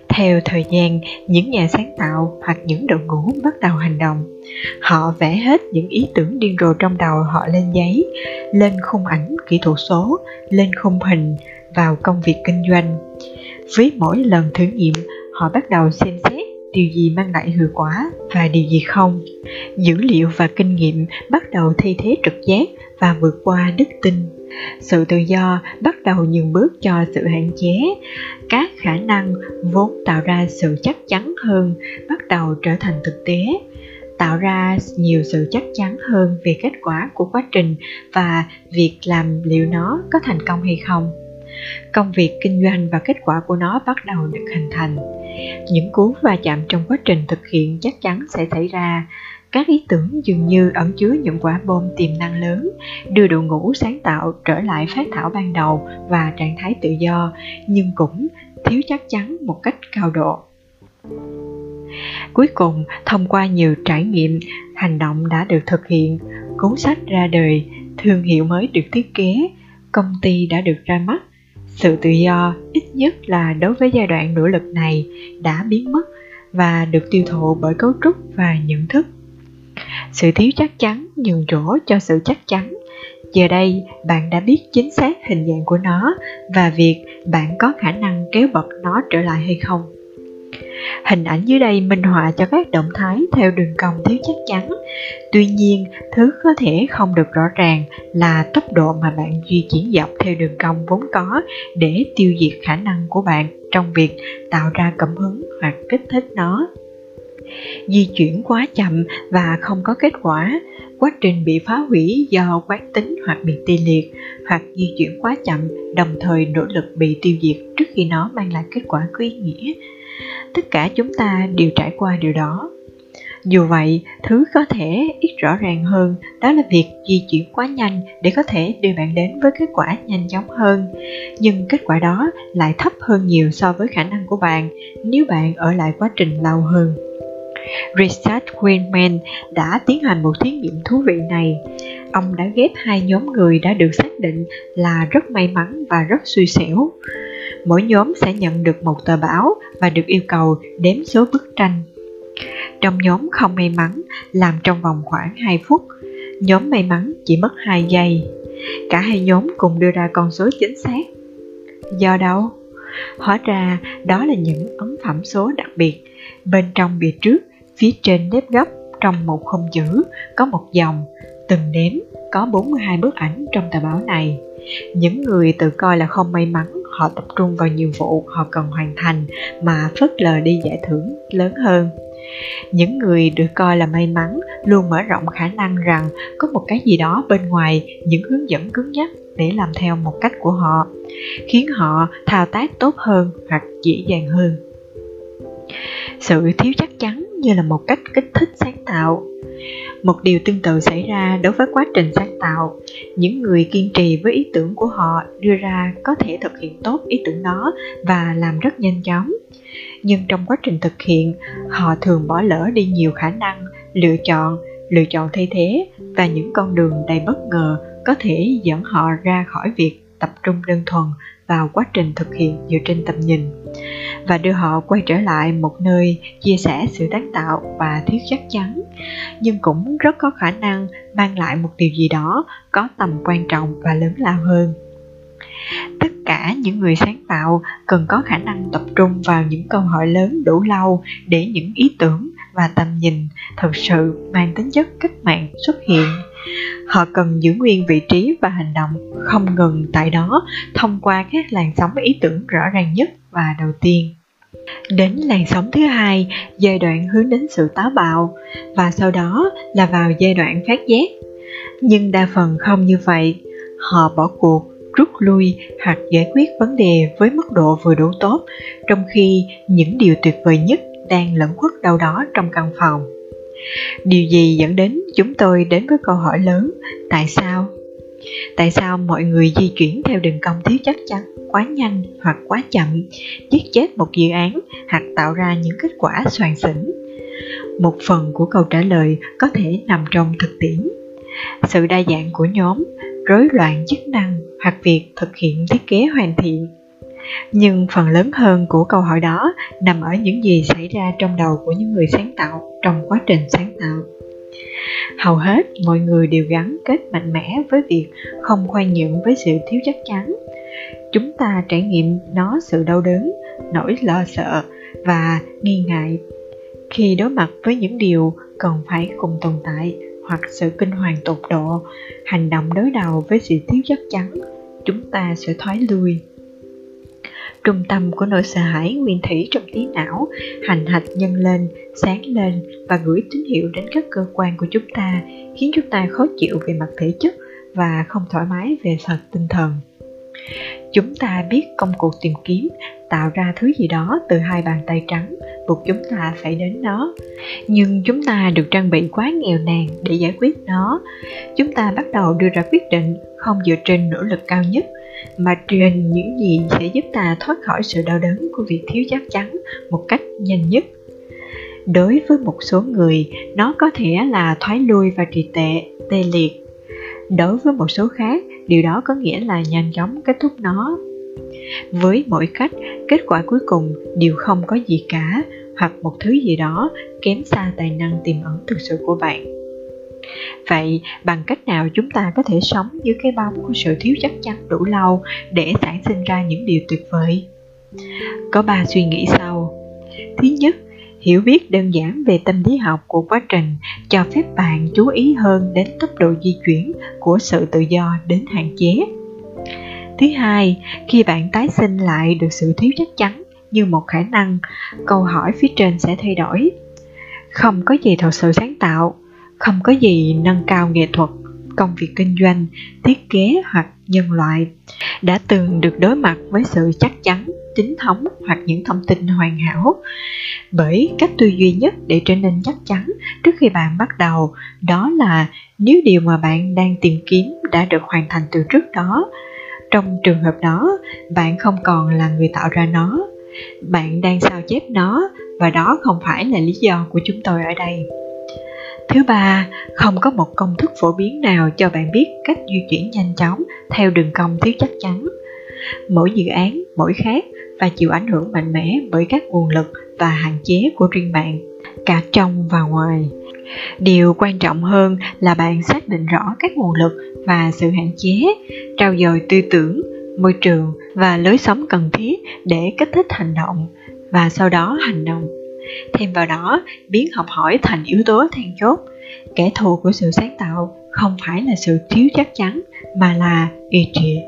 Theo thời gian, những nhà sáng tạo hoặc những đội ngũ bắt đầu hành động, họ vẽ hết những ý tưởng điên rồ trong đầu họ lên giấy, lên khung ảnh kỹ thuật số, lên khung hình vào công việc kinh doanh với mỗi lần thử nghiệm, họ bắt đầu xem xét điều gì mang lại hiệu quả và điều gì không. Dữ liệu và kinh nghiệm bắt đầu thay thế trực giác và vượt qua đức tin. Sự tự do bắt đầu nhường bước cho sự hạn chế. Các khả năng vốn tạo ra sự chắc chắn hơn bắt đầu trở thành thực tế, tạo ra nhiều sự chắc chắn hơn về kết quả của quá trình và việc làm liệu nó có thành công hay không công việc kinh doanh và kết quả của nó bắt đầu được hình thành. Những cú va chạm trong quá trình thực hiện chắc chắn sẽ xảy ra. Các ý tưởng dường như ẩn chứa những quả bom tiềm năng lớn, đưa đội ngũ sáng tạo trở lại phát thảo ban đầu và trạng thái tự do, nhưng cũng thiếu chắc chắn một cách cao độ. Cuối cùng, thông qua nhiều trải nghiệm, hành động đã được thực hiện, cuốn sách ra đời, thương hiệu mới được thiết kế, công ty đã được ra mắt sự tự do ít nhất là đối với giai đoạn nỗ lực này đã biến mất và được tiêu thụ bởi cấu trúc và nhận thức. Sự thiếu chắc chắn nhường chỗ cho sự chắc chắn. Giờ đây, bạn đã biết chính xác hình dạng của nó và việc bạn có khả năng kéo bật nó trở lại hay không. Hình ảnh dưới đây minh họa cho các động thái theo đường cong thiếu chắc chắn. Tuy nhiên, thứ có thể không được rõ ràng là tốc độ mà bạn di chuyển dọc theo đường cong vốn có để tiêu diệt khả năng của bạn trong việc tạo ra cảm hứng hoặc kích thích nó. Di chuyển quá chậm và không có kết quả, quá trình bị phá hủy do quán tính hoặc bị tê liệt, hoặc di chuyển quá chậm đồng thời nỗ lực bị tiêu diệt trước khi nó mang lại kết quả có ý nghĩa tất cả chúng ta đều trải qua điều đó. Dù vậy, thứ có thể ít rõ ràng hơn, đó là việc di chuyển quá nhanh để có thể đưa bạn đến với kết quả nhanh chóng hơn. Nhưng kết quả đó lại thấp hơn nhiều so với khả năng của bạn nếu bạn ở lại quá trình lâu hơn. Richard Quinman đã tiến hành một thí nghiệm thú vị này. Ông đã ghép hai nhóm người đã được xác định là rất may mắn và rất xui xẻo mỗi nhóm sẽ nhận được một tờ báo và được yêu cầu đếm số bức tranh. Trong nhóm không may mắn làm trong vòng khoảng 2 phút, nhóm may mắn chỉ mất 2 giây. Cả hai nhóm cùng đưa ra con số chính xác. Do đâu? Hóa ra đó là những ấn phẩm số đặc biệt. Bên trong bìa trước, phía trên nếp gấp trong một khung chữ có một dòng từng đếm có 42 bức ảnh trong tờ báo này. Những người tự coi là không may mắn, họ tập trung vào nhiệm vụ họ cần hoàn thành mà phớt lờ đi giải thưởng lớn hơn. Những người được coi là may mắn luôn mở rộng khả năng rằng có một cái gì đó bên ngoài những hướng dẫn cứng nhắc để làm theo một cách của họ, khiến họ thao tác tốt hơn hoặc dễ dàng hơn. Sự thiếu chắc chắn như là một cách kích thích sáng tạo một điều tương tự xảy ra đối với quá trình sáng tạo. Những người kiên trì với ý tưởng của họ đưa ra có thể thực hiện tốt ý tưởng đó và làm rất nhanh chóng. Nhưng trong quá trình thực hiện, họ thường bỏ lỡ đi nhiều khả năng, lựa chọn lựa chọn thay thế và những con đường đầy bất ngờ có thể dẫn họ ra khỏi việc tập trung đơn thuần vào quá trình thực hiện dựa trên tầm nhìn và đưa họ quay trở lại một nơi chia sẻ sự sáng tạo và thiếu chắc chắn. Nhưng cũng rất có khả năng mang lại một điều gì đó có tầm quan trọng và lớn lao hơn. Tất cả những người sáng tạo cần có khả năng tập trung vào những câu hỏi lớn đủ lâu để những ý tưởng và tầm nhìn thật sự mang tính chất cách mạng xuất hiện họ cần giữ nguyên vị trí và hành động, không ngừng tại đó, thông qua các làn sóng ý tưởng rõ ràng nhất và đầu tiên. Đến làn sóng thứ hai, giai đoạn hướng đến sự táo bạo, và sau đó là vào giai đoạn phát giác. Nhưng đa phần không như vậy. Họ bỏ cuộc, rút lui hoặc giải quyết vấn đề với mức độ vừa đủ tốt, trong khi những điều tuyệt vời nhất đang lẫn khuất đâu đó trong căn phòng điều gì dẫn đến chúng tôi đến với câu hỏi lớn, tại sao? Tại sao mọi người di chuyển theo đường cong thiếu chắc chắn, quá nhanh hoặc quá chậm, giết chết một dự án hoặc tạo ra những kết quả soàn xỉn một phần của câu trả lời có thể nằm trong thực tiễn. Sự đa dạng của nhóm, rối loạn chức năng hoặc việc thực hiện thiết kế hoàn thiện nhưng phần lớn hơn của câu hỏi đó nằm ở những gì xảy ra trong đầu của những người sáng tạo trong quá trình sáng tạo. Hầu hết mọi người đều gắn kết mạnh mẽ với việc không khoan nhượng với sự thiếu chắc chắn. Chúng ta trải nghiệm nó sự đau đớn, nỗi lo sợ và nghi ngại khi đối mặt với những điều cần phải cùng tồn tại hoặc sự kinh hoàng tột độ, hành động đối đầu với sự thiếu chắc chắn, chúng ta sẽ thoái lui trung tâm của nỗi sợ hãi nguyên thủy trong trí não, hành hạch nhân lên, sáng lên và gửi tín hiệu đến các cơ quan của chúng ta, khiến chúng ta khó chịu về mặt thể chất và không thoải mái về mặt tinh thần. Chúng ta biết công cuộc tìm kiếm, tạo ra thứ gì đó từ hai bàn tay trắng, buộc chúng ta phải đến nó. Nhưng chúng ta được trang bị quá nghèo nàn để giải quyết nó. Chúng ta bắt đầu đưa ra quyết định không dựa trên nỗ lực cao nhất mà truyền những gì sẽ giúp ta thoát khỏi sự đau đớn của việc thiếu chắc chắn một cách nhanh nhất. Đối với một số người, nó có thể là thoái lui và trì tệ, tê liệt. Đối với một số khác, điều đó có nghĩa là nhanh chóng kết thúc nó. Với mỗi cách, kết quả cuối cùng đều không có gì cả, hoặc một thứ gì đó kém xa tài năng tiềm ẩn thực sự của bạn vậy bằng cách nào chúng ta có thể sống dưới cái bóng của sự thiếu chắc chắn đủ lâu để sản sinh ra những điều tuyệt vời? Có ba suy nghĩ sau. Thứ nhất, hiểu biết đơn giản về tâm lý học của quá trình cho phép bạn chú ý hơn đến tốc độ di chuyển của sự tự do đến hạn chế. Thứ hai, khi bạn tái sinh lại được sự thiếu chắc chắn như một khả năng, câu hỏi phía trên sẽ thay đổi. Không có gì thật sự sáng tạo không có gì nâng cao nghệ thuật, công việc kinh doanh, thiết kế hoặc nhân loại. Đã từng được đối mặt với sự chắc chắn, chính thống hoặc những thông tin hoàn hảo. Bởi cách tư duy nhất để trở nên chắc chắn trước khi bạn bắt đầu, đó là nếu điều mà bạn đang tìm kiếm đã được hoàn thành từ trước đó, trong trường hợp đó, bạn không còn là người tạo ra nó. Bạn đang sao chép nó và đó không phải là lý do của chúng tôi ở đây thứ ba, không có một công thức phổ biến nào cho bạn biết cách di chuyển nhanh chóng theo đường cong thiếu chắc chắn. Mỗi dự án, mỗi khác và chịu ảnh hưởng mạnh mẽ bởi các nguồn lực và hạn chế của riêng bạn, cả trong và ngoài. Điều quan trọng hơn là bạn xác định rõ các nguồn lực và sự hạn chế trao dồi tư tưởng, môi trường và lối sống cần thiết để kích thích hành động và sau đó hành động thêm vào đó, biến học hỏi thành yếu tố then chốt. Kẻ thù của sự sáng tạo không phải là sự thiếu chắc chắn, mà là ý trị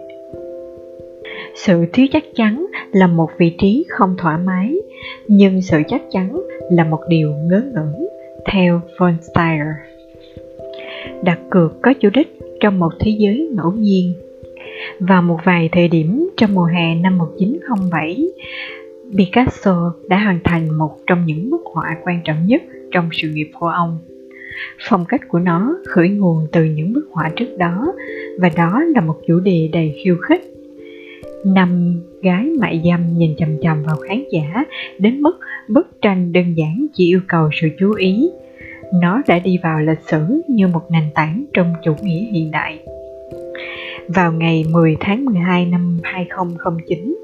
sự thiếu chắc chắn là một vị trí không thoải mái, nhưng sự chắc chắn là một điều ngớ ngẩn, theo von Steyer đặt cược có chủ đích trong một thế giới ngẫu nhiên. Vào một vài thời điểm trong mùa hè năm 1907 Picasso đã hoàn thành một trong những bức họa quan trọng nhất trong sự nghiệp của ông. Phong cách của nó khởi nguồn từ những bức họa trước đó và đó là một chủ đề đầy khiêu khích. Năm gái mại dâm nhìn chầm chầm vào khán giả đến mức bức tranh đơn giản chỉ yêu cầu sự chú ý. Nó đã đi vào lịch sử như một nền tảng trong chủ nghĩa hiện đại. Vào ngày 10 tháng 12 năm 2009,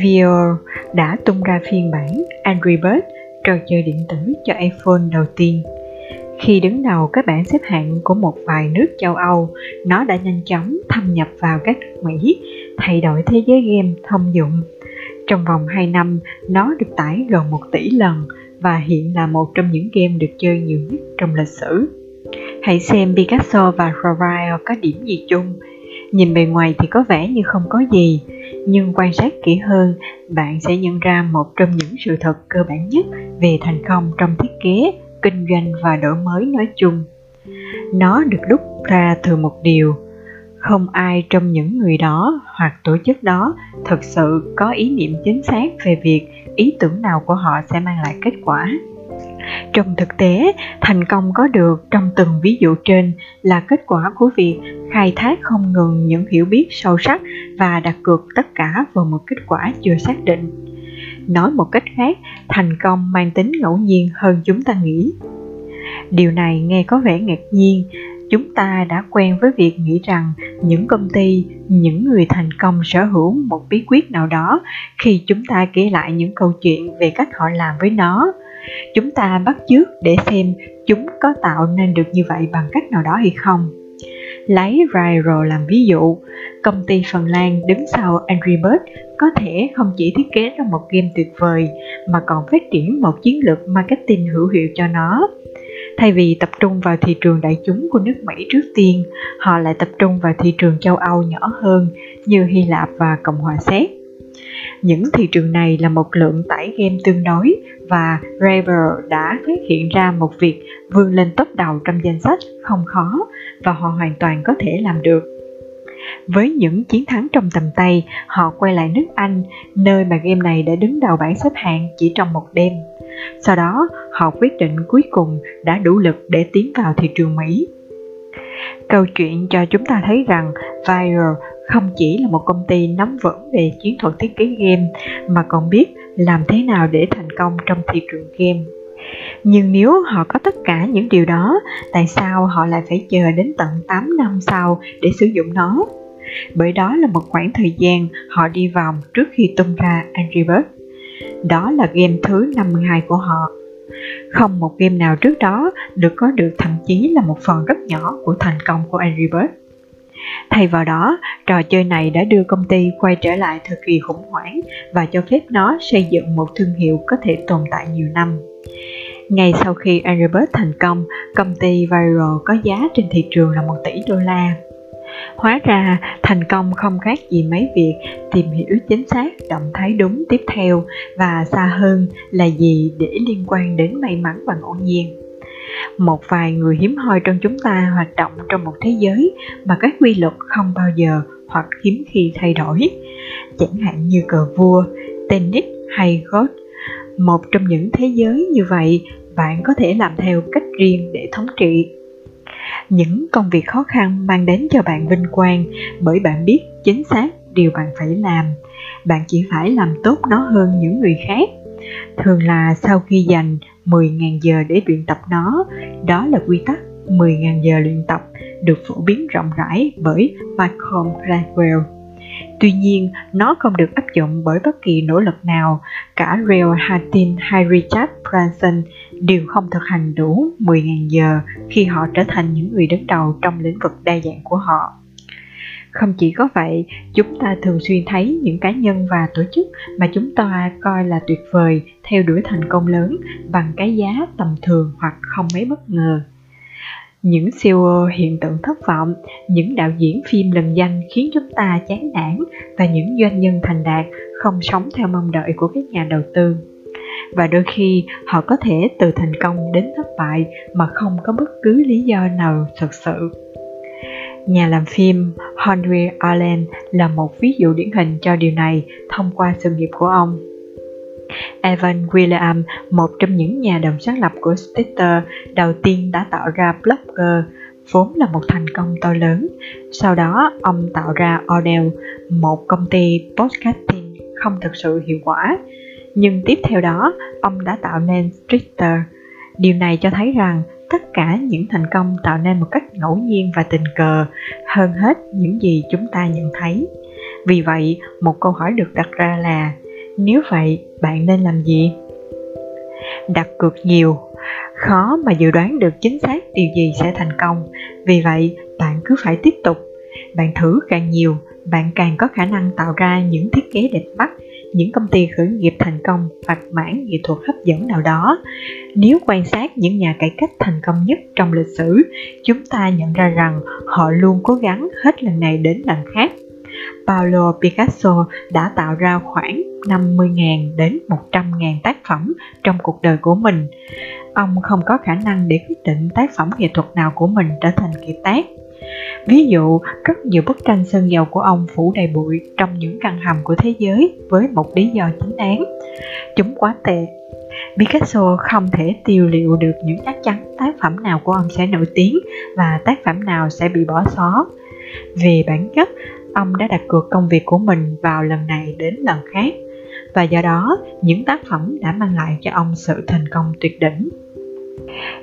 Vior đã tung ra phiên bản Angry Birds, trò chơi điện tử cho iPhone đầu tiên. Khi đứng đầu các bảng xếp hạng của một vài nước châu Âu, nó đã nhanh chóng thâm nhập vào các nước Mỹ, thay đổi thế giới game thông dụng. Trong vòng 2 năm, nó được tải gần 1 tỷ lần và hiện là một trong những game được chơi nhiều nhất trong lịch sử. Hãy xem Picasso và Raphael có điểm gì chung. Nhìn bề ngoài thì có vẻ như không có gì, nhưng quan sát kỹ hơn, bạn sẽ nhận ra một trong những sự thật cơ bản nhất về thành công trong thiết kế, kinh doanh và đổi mới nói chung. Nó được đúc ra từ một điều, không ai trong những người đó hoặc tổ chức đó thực sự có ý niệm chính xác về việc ý tưởng nào của họ sẽ mang lại kết quả trong thực tế, thành công có được trong từng ví dụ trên là kết quả của việc khai thác không ngừng những hiểu biết sâu sắc và đặt cược tất cả vào một kết quả chưa xác định. Nói một cách khác, thành công mang tính ngẫu nhiên hơn chúng ta nghĩ. Điều này nghe có vẻ ngạc nhiên. Chúng ta đã quen với việc nghĩ rằng những công ty, những người thành công sở hữu một bí quyết nào đó khi chúng ta kể lại những câu chuyện về cách họ làm với nó chúng ta bắt chước để xem chúng có tạo nên được như vậy bằng cách nào đó hay không lấy Rairo làm ví dụ công ty Phần Lan đứng sau Angry Birds có thể không chỉ thiết kế ra một game tuyệt vời mà còn phát triển một chiến lược marketing hữu hiệu cho nó Thay vì tập trung vào thị trường đại chúng của nước Mỹ trước tiên, họ lại tập trung vào thị trường châu Âu nhỏ hơn như Hy Lạp và Cộng hòa Séc. Những thị trường này là một lượng tải game tương đối và Raver đã phát hiện ra một việc vươn lên top đầu trong danh sách không khó và họ hoàn toàn có thể làm được. Với những chiến thắng trong tầm tay, họ quay lại nước Anh, nơi mà game này đã đứng đầu bảng xếp hạng chỉ trong một đêm. Sau đó, họ quyết định cuối cùng đã đủ lực để tiến vào thị trường Mỹ. Câu chuyện cho chúng ta thấy rằng Viral không chỉ là một công ty nắm vững về chiến thuật thiết kế game mà còn biết làm thế nào để thành công trong thị trường game. Nhưng nếu họ có tất cả những điều đó, tại sao họ lại phải chờ đến tận 8 năm sau để sử dụng nó? Bởi đó là một khoảng thời gian họ đi vòng trước khi tung ra Angry Birds. Đó là game thứ 52 của họ. Không một game nào trước đó được có được thậm chí là một phần rất nhỏ của thành công của Angry Birds. Thay vào đó, trò chơi này đã đưa công ty quay trở lại thời kỳ khủng hoảng và cho phép nó xây dựng một thương hiệu có thể tồn tại nhiều năm. Ngay sau khi Angry thành công, công ty Viral có giá trên thị trường là 1 tỷ đô la. Hóa ra, thành công không khác gì mấy việc tìm hiểu chính xác động thái đúng tiếp theo và xa hơn là gì để liên quan đến may mắn và ngẫu nhiên. Một vài người hiếm hoi trong chúng ta hoạt động trong một thế giới mà các quy luật không bao giờ hoặc hiếm khi thay đổi, chẳng hạn như cờ vua, tennis hay golf. Một trong những thế giới như vậy, bạn có thể làm theo cách riêng để thống trị. Những công việc khó khăn mang đến cho bạn vinh quang bởi bạn biết chính xác điều bạn phải làm. Bạn chỉ phải làm tốt nó hơn những người khác. Thường là sau khi dành 10.000 giờ để luyện tập nó đó là quy tắc 10.000 giờ luyện tập được phổ biến rộng rãi bởi Malcolm Gladwell Tuy nhiên, nó không được áp dụng bởi bất kỳ nỗ lực nào. Cả Real Hatin hay Richard Branson đều không thực hành đủ 10.000 giờ khi họ trở thành những người đứng đầu trong lĩnh vực đa dạng của họ. Không chỉ có vậy, chúng ta thường xuyên thấy những cá nhân và tổ chức mà chúng ta coi là tuyệt vời theo đuổi thành công lớn bằng cái giá tầm thường hoặc không mấy bất ngờ những siêu hiện tượng thất vọng, những đạo diễn phim lần danh khiến chúng ta chán nản và những doanh nhân thành đạt không sống theo mong đợi của các nhà đầu tư. Và đôi khi họ có thể từ thành công đến thất bại mà không có bất cứ lý do nào thực sự. Nhà làm phim Henry Allen là một ví dụ điển hình cho điều này thông qua sự nghiệp của ông. Evan William, một trong những nhà đồng sáng lập của Twitter đầu tiên đã tạo ra Blogger, vốn là một thành công to lớn. Sau đó, ông tạo ra Odell, một công ty podcasting không thực sự hiệu quả. Nhưng tiếp theo đó, ông đã tạo nên Twitter. Điều này cho thấy rằng tất cả những thành công tạo nên một cách ngẫu nhiên và tình cờ hơn hết những gì chúng ta nhận thấy. Vì vậy, một câu hỏi được đặt ra là nếu vậy, bạn nên làm gì? Đặt cược nhiều, khó mà dự đoán được chính xác điều gì sẽ thành công. Vì vậy, bạn cứ phải tiếp tục. Bạn thử càng nhiều, bạn càng có khả năng tạo ra những thiết kế đẹp mắt, những công ty khởi nghiệp thành công hoặc mảng nghệ thuật hấp dẫn nào đó. Nếu quan sát những nhà cải cách thành công nhất trong lịch sử, chúng ta nhận ra rằng họ luôn cố gắng hết lần này đến lần khác Pablo Picasso đã tạo ra khoảng 50.000 đến 100.000 tác phẩm trong cuộc đời của mình. Ông không có khả năng để quyết định tác phẩm nghệ thuật nào của mình trở thành kiệt tác. Ví dụ, rất nhiều bức tranh sơn dầu của ông phủ đầy bụi trong những căn hầm của thế giới với một lý do chính đáng. Chúng quá tệ. Picasso không thể tiêu liệu được những chắc chắn tác phẩm nào của ông sẽ nổi tiếng và tác phẩm nào sẽ bị bỏ xó. Về bản chất, ông đã đặt cược công việc của mình vào lần này đến lần khác và do đó những tác phẩm đã mang lại cho ông sự thành công tuyệt đỉnh.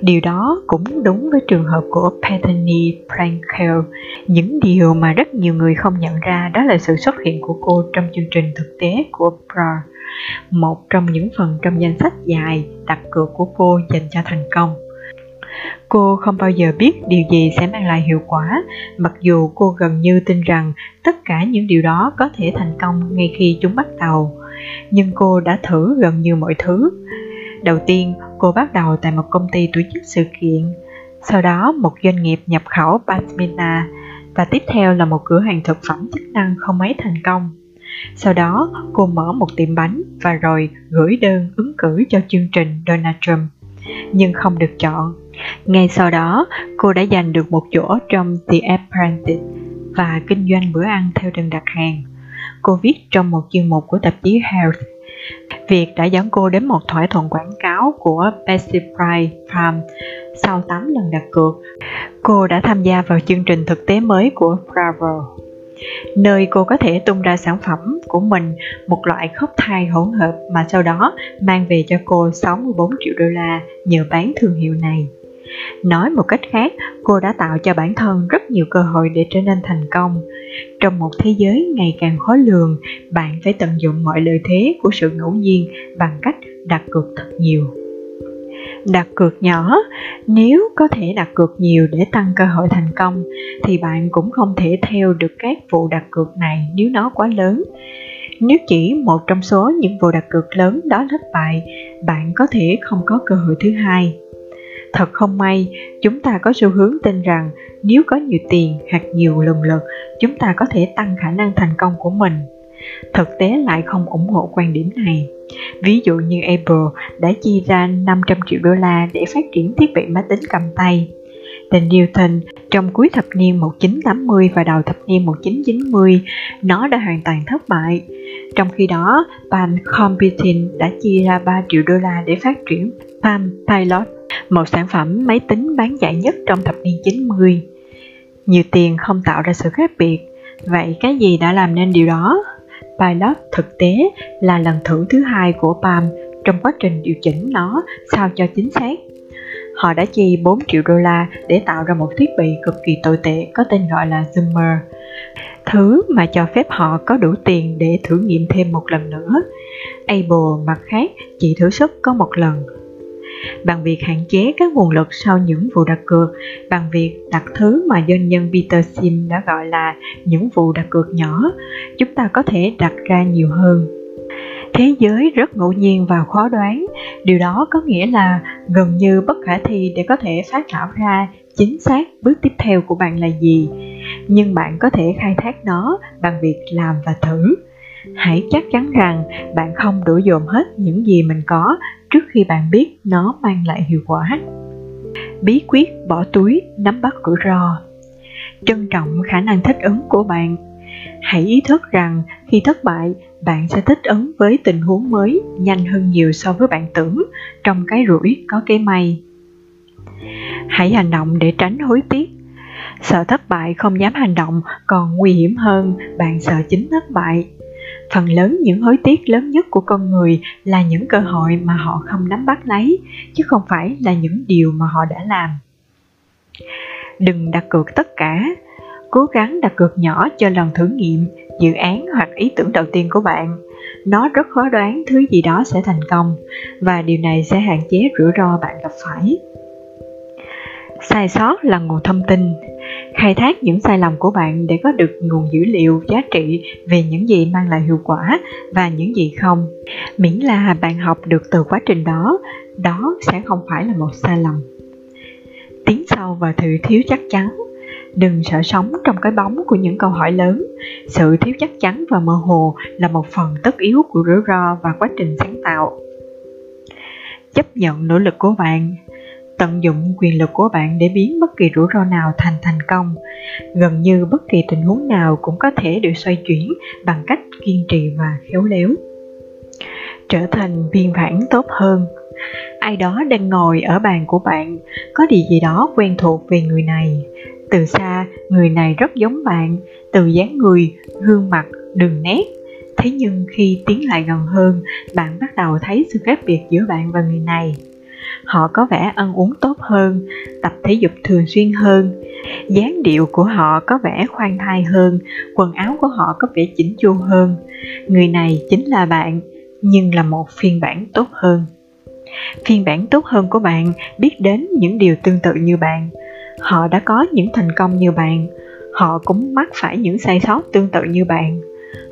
Điều đó cũng đúng với trường hợp của Bethany Frankel. Những điều mà rất nhiều người không nhận ra đó là sự xuất hiện của cô trong chương trình thực tế của Bra, một trong những phần trong danh sách dài đặt cược của cô dành cho thành công. Cô không bao giờ biết điều gì sẽ mang lại hiệu quả, mặc dù cô gần như tin rằng tất cả những điều đó có thể thành công ngay khi chúng bắt đầu. Nhưng cô đã thử gần như mọi thứ. Đầu tiên, cô bắt đầu tại một công ty tổ chức sự kiện, sau đó một doanh nghiệp nhập khẩu Pasmina và tiếp theo là một cửa hàng thực phẩm chức năng không mấy thành công. Sau đó, cô mở một tiệm bánh và rồi gửi đơn ứng cử cho chương trình Donald Trump, nhưng không được chọn. Ngay sau đó, cô đã giành được một chỗ trong The Apprentice và kinh doanh bữa ăn theo đơn đặt hàng. Cô viết trong một chuyên mục của tạp chí Health Việc đã dẫn cô đến một thỏa thuận quảng cáo của Betsy Farm sau 8 lần đặt cược. Cô đã tham gia vào chương trình thực tế mới của Bravo, nơi cô có thể tung ra sản phẩm của mình, một loại khớp thai hỗn hợp mà sau đó mang về cho cô 64 triệu đô la nhờ bán thương hiệu này. Nói một cách khác, cô đã tạo cho bản thân rất nhiều cơ hội để trở nên thành công. Trong một thế giới ngày càng khó lường, bạn phải tận dụng mọi lợi thế của sự ngẫu nhiên bằng cách đặt cược thật nhiều. Đặt cược nhỏ, nếu có thể đặt cược nhiều để tăng cơ hội thành công thì bạn cũng không thể theo được các vụ đặt cược này nếu nó quá lớn. Nếu chỉ một trong số những vụ đặt cược lớn đó thất bại, bạn có thể không có cơ hội thứ hai. Thật không may, chúng ta có xu hướng tin rằng nếu có nhiều tiền hoặc nhiều lần lực, chúng ta có thể tăng khả năng thành công của mình. Thực tế lại không ủng hộ quan điểm này. Ví dụ như Apple đã chi ra 500 triệu đô la để phát triển thiết bị máy tính cầm tay. Tình Newton trong cuối thập niên 1980 và đầu thập niên 1990, nó đã hoàn toàn thất bại. Trong khi đó, Pan Computing đã chi ra 3 triệu đô la để phát triển Palm Pilot một sản phẩm máy tính bán chạy nhất trong thập niên 90. Nhiều tiền không tạo ra sự khác biệt, vậy cái gì đã làm nên điều đó? Pilot thực tế là lần thử thứ hai của Palm trong quá trình điều chỉnh nó sao cho chính xác. Họ đã chi 4 triệu đô la để tạo ra một thiết bị cực kỳ tồi tệ có tên gọi là Zoomer, thứ mà cho phép họ có đủ tiền để thử nghiệm thêm một lần nữa. Able mặt khác chỉ thử sức có một lần bằng việc hạn chế các nguồn lực sau những vụ đặt cược, bằng việc đặt thứ mà doanh nhân Peter Sim đã gọi là những vụ đặt cược nhỏ, chúng ta có thể đặt ra nhiều hơn. Thế giới rất ngẫu nhiên và khó đoán, điều đó có nghĩa là gần như bất khả thi để có thể phát thảo ra chính xác bước tiếp theo của bạn là gì, nhưng bạn có thể khai thác nó bằng việc làm và thử hãy chắc chắn rằng bạn không đổ dồn hết những gì mình có trước khi bạn biết nó mang lại hiệu quả. Bí quyết bỏ túi, nắm bắt rủi ro. Trân trọng khả năng thích ứng của bạn. Hãy ý thức rằng khi thất bại, bạn sẽ thích ứng với tình huống mới nhanh hơn nhiều so với bạn tưởng trong cái rủi có cái may. Hãy hành động để tránh hối tiếc. Sợ thất bại không dám hành động, còn nguy hiểm hơn, bạn sợ chính thất bại phần lớn những hối tiếc lớn nhất của con người là những cơ hội mà họ không nắm bắt lấy, chứ không phải là những điều mà họ đã làm. Đừng đặt cược tất cả. Cố gắng đặt cược nhỏ cho lần thử nghiệm, dự án hoặc ý tưởng đầu tiên của bạn. Nó rất khó đoán thứ gì đó sẽ thành công, và điều này sẽ hạn chế rủi ro bạn gặp phải. Sai sót là nguồn thông tin khai thác những sai lầm của bạn để có được nguồn dữ liệu giá trị về những gì mang lại hiệu quả và những gì không. Miễn là bạn học được từ quá trình đó đó sẽ không phải là một sai lầm. Tiến sâu vào sự thiếu chắc chắn. Đừng sợ sống trong cái bóng của những câu hỏi lớn. Sự thiếu chắc chắn và mơ hồ là một phần tất yếu của rủi ro và quá trình sáng tạo. Chấp nhận nỗ lực của bạn tận dụng quyền lực của bạn để biến bất kỳ rủi ro nào thành thành công. Gần như bất kỳ tình huống nào cũng có thể được xoay chuyển bằng cách kiên trì và khéo léo. Trở thành viên bản tốt hơn. Ai đó đang ngồi ở bàn của bạn, có điều gì đó quen thuộc về người này. Từ xa, người này rất giống bạn, từ dáng người, gương mặt đường nét. Thế nhưng khi tiến lại gần hơn, bạn bắt đầu thấy sự khác biệt giữa bạn và người này họ có vẻ ăn uống tốt hơn, tập thể dục thường xuyên hơn. Dáng điệu của họ có vẻ khoan thai hơn, quần áo của họ có vẻ chỉnh chu hơn. Người này chính là bạn, nhưng là một phiên bản tốt hơn. Phiên bản tốt hơn của bạn biết đến những điều tương tự như bạn. Họ đã có những thành công như bạn. Họ cũng mắc phải những sai sót tương tự như bạn.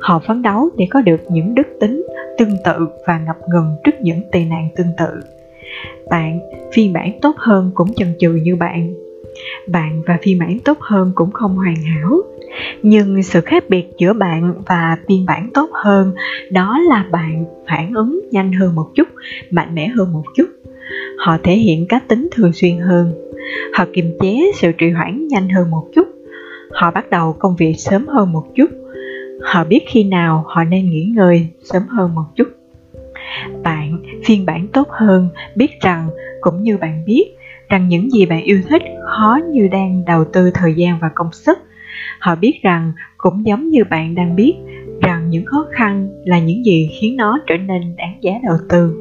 Họ phấn đấu để có được những đức tính tương tự và ngập ngừng trước những tệ nạn tương tự bạn, phiên bản tốt hơn cũng chần chừ như bạn. Bạn và phiên bản tốt hơn cũng không hoàn hảo. Nhưng sự khác biệt giữa bạn và phiên bản tốt hơn, đó là bạn phản ứng nhanh hơn một chút, mạnh mẽ hơn một chút. Họ thể hiện cá tính thường xuyên hơn. Họ kiềm chế sự trì hoãn nhanh hơn một chút. Họ bắt đầu công việc sớm hơn một chút. Họ biết khi nào họ nên nghỉ ngơi sớm hơn một chút bạn phiên bản tốt hơn, biết rằng, cũng như bạn biết, rằng những gì bạn yêu thích khó như đang đầu tư thời gian và công sức. Họ biết rằng, cũng giống như bạn đang biết, rằng những khó khăn là những gì khiến nó trở nên đáng giá đầu tư.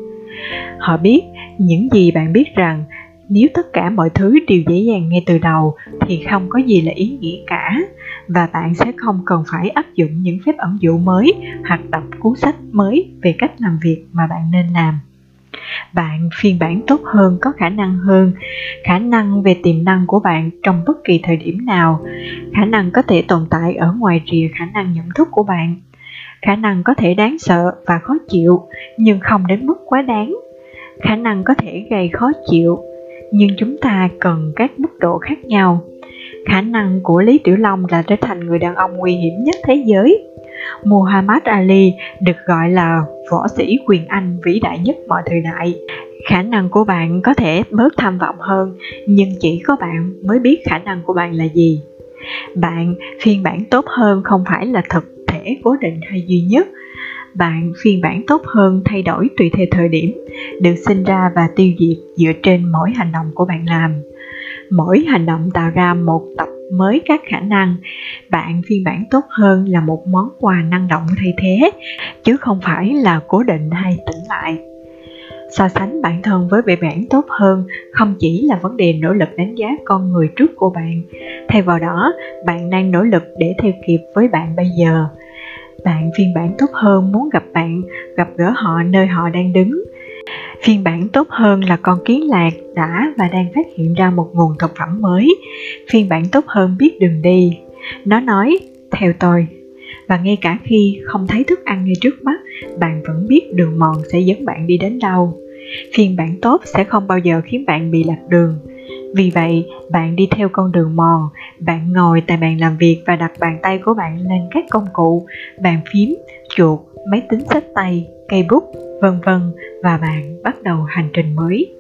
Họ biết, những gì bạn biết rằng, nếu tất cả mọi thứ đều dễ dàng ngay từ đầu, thì không có gì là ý nghĩa cả và bạn sẽ không cần phải áp dụng những phép ẩn dụ mới hoặc đọc cuốn sách mới về cách làm việc mà bạn nên làm. Bạn phiên bản tốt hơn, có khả năng hơn. Khả năng về tiềm năng của bạn trong bất kỳ thời điểm nào. Khả năng có thể tồn tại ở ngoài rìa khả năng nhận thức của bạn. Khả năng có thể đáng sợ và khó chịu, nhưng không đến mức quá đáng. Khả năng có thể gây khó chịu, nhưng chúng ta cần các mức độ khác nhau khả năng của lý tiểu long là trở thành người đàn ông nguy hiểm nhất thế giới. Muhammad ali được gọi là võ sĩ quyền anh vĩ đại nhất mọi thời đại. Khả năng của bạn có thể bớt tham vọng hơn, nhưng chỉ có bạn mới biết khả năng của bạn là gì. Bạn phiên bản tốt hơn không phải là thực thể cố định hay duy nhất. Bạn phiên bản tốt hơn thay đổi tùy theo thời điểm, được sinh ra và tiêu diệt dựa trên mỗi hành động của bạn làm mỗi hành động tạo ra một tập mới các khả năng. Bạn phiên bản tốt hơn là một món quà năng động thay thế, chứ không phải là cố định hay tỉnh lại. So sánh bản thân với phiên bản tốt hơn không chỉ là vấn đề nỗ lực đánh giá con người trước của bạn. Thay vào đó, bạn đang nỗ lực để theo kịp với bạn bây giờ. Bạn phiên bản tốt hơn muốn gặp bạn, gặp gỡ họ nơi họ đang đứng phiên bản tốt hơn là con kiến lạc đã và đang phát hiện ra một nguồn thực phẩm mới. Phiên bản tốt hơn biết đường đi. Nó nói, theo tôi. Và ngay cả khi không thấy thức ăn ngay trước mắt, bạn vẫn biết đường mòn sẽ dẫn bạn đi đến đâu. Phiên bản tốt sẽ không bao giờ khiến bạn bị lạc đường. Vì vậy, bạn đi theo con đường mòn, bạn ngồi tại bàn làm việc và đặt bàn tay của bạn lên các công cụ, bàn phím, chuột, máy tính sách tay, cây bút vân vân, và bạn bắt đầu hành trình mới.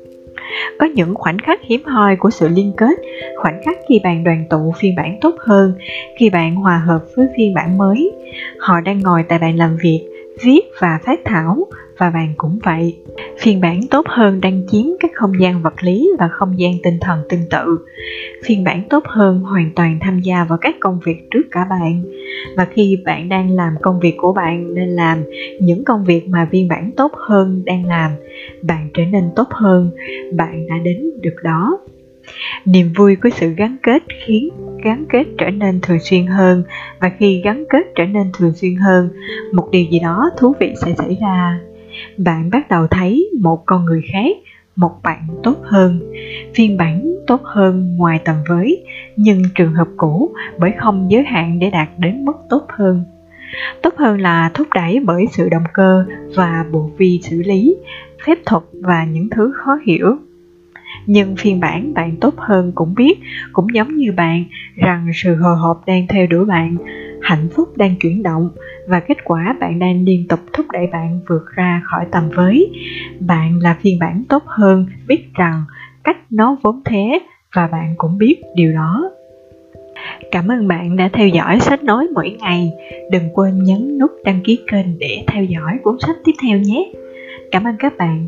Có những khoảnh khắc hiếm hoi của sự liên kết, khoảnh khắc khi bạn đoàn tụ phiên bản tốt hơn, khi bạn hòa hợp với phiên bản mới. Họ đang ngồi tại bàn làm việc viết và phát thảo, và bạn cũng vậy. Phiên bản tốt hơn đang chiếm các không gian vật lý và không gian tinh thần tương tự. Phiên bản tốt hơn hoàn toàn tham gia vào các công việc trước cả bạn. Và khi bạn đang làm công việc của bạn nên làm những công việc mà phiên bản tốt hơn đang làm. Bạn trở nên tốt hơn, bạn đã đến được đó. Niềm vui của sự gắn kết khiến gắn kết trở nên thường xuyên hơn. Và khi gắn kết trở nên thường xuyên hơn, một điều gì đó thú vị sẽ xảy ra. Bạn bắt đầu thấy một con người khác, một bạn tốt hơn. Phiên bản tốt hơn ngoài tầm với, nhưng trường hợp cũ bởi không giới hạn để đạt đến mức tốt hơn. Tốt hơn là thúc đẩy bởi sự động cơ và bộ vi xử lý, phép thuật và những thứ khó hiểu nhưng phiên bản bạn tốt hơn cũng biết, cũng giống như bạn, rằng sự hồi hộp đang theo đuổi bạn, hạnh phúc đang chuyển động và kết quả bạn đang liên tục thúc đẩy bạn vượt ra khỏi tầm với bạn là phiên bản tốt hơn, biết rằng cách nó vốn thế và bạn cũng biết điều đó Cảm ơn bạn đã theo dõi sách nói mỗi ngày. Đừng quên nhấn nút đăng ký kênh để theo dõi cuốn sách tiếp theo nhé. Cảm ơn các bạn.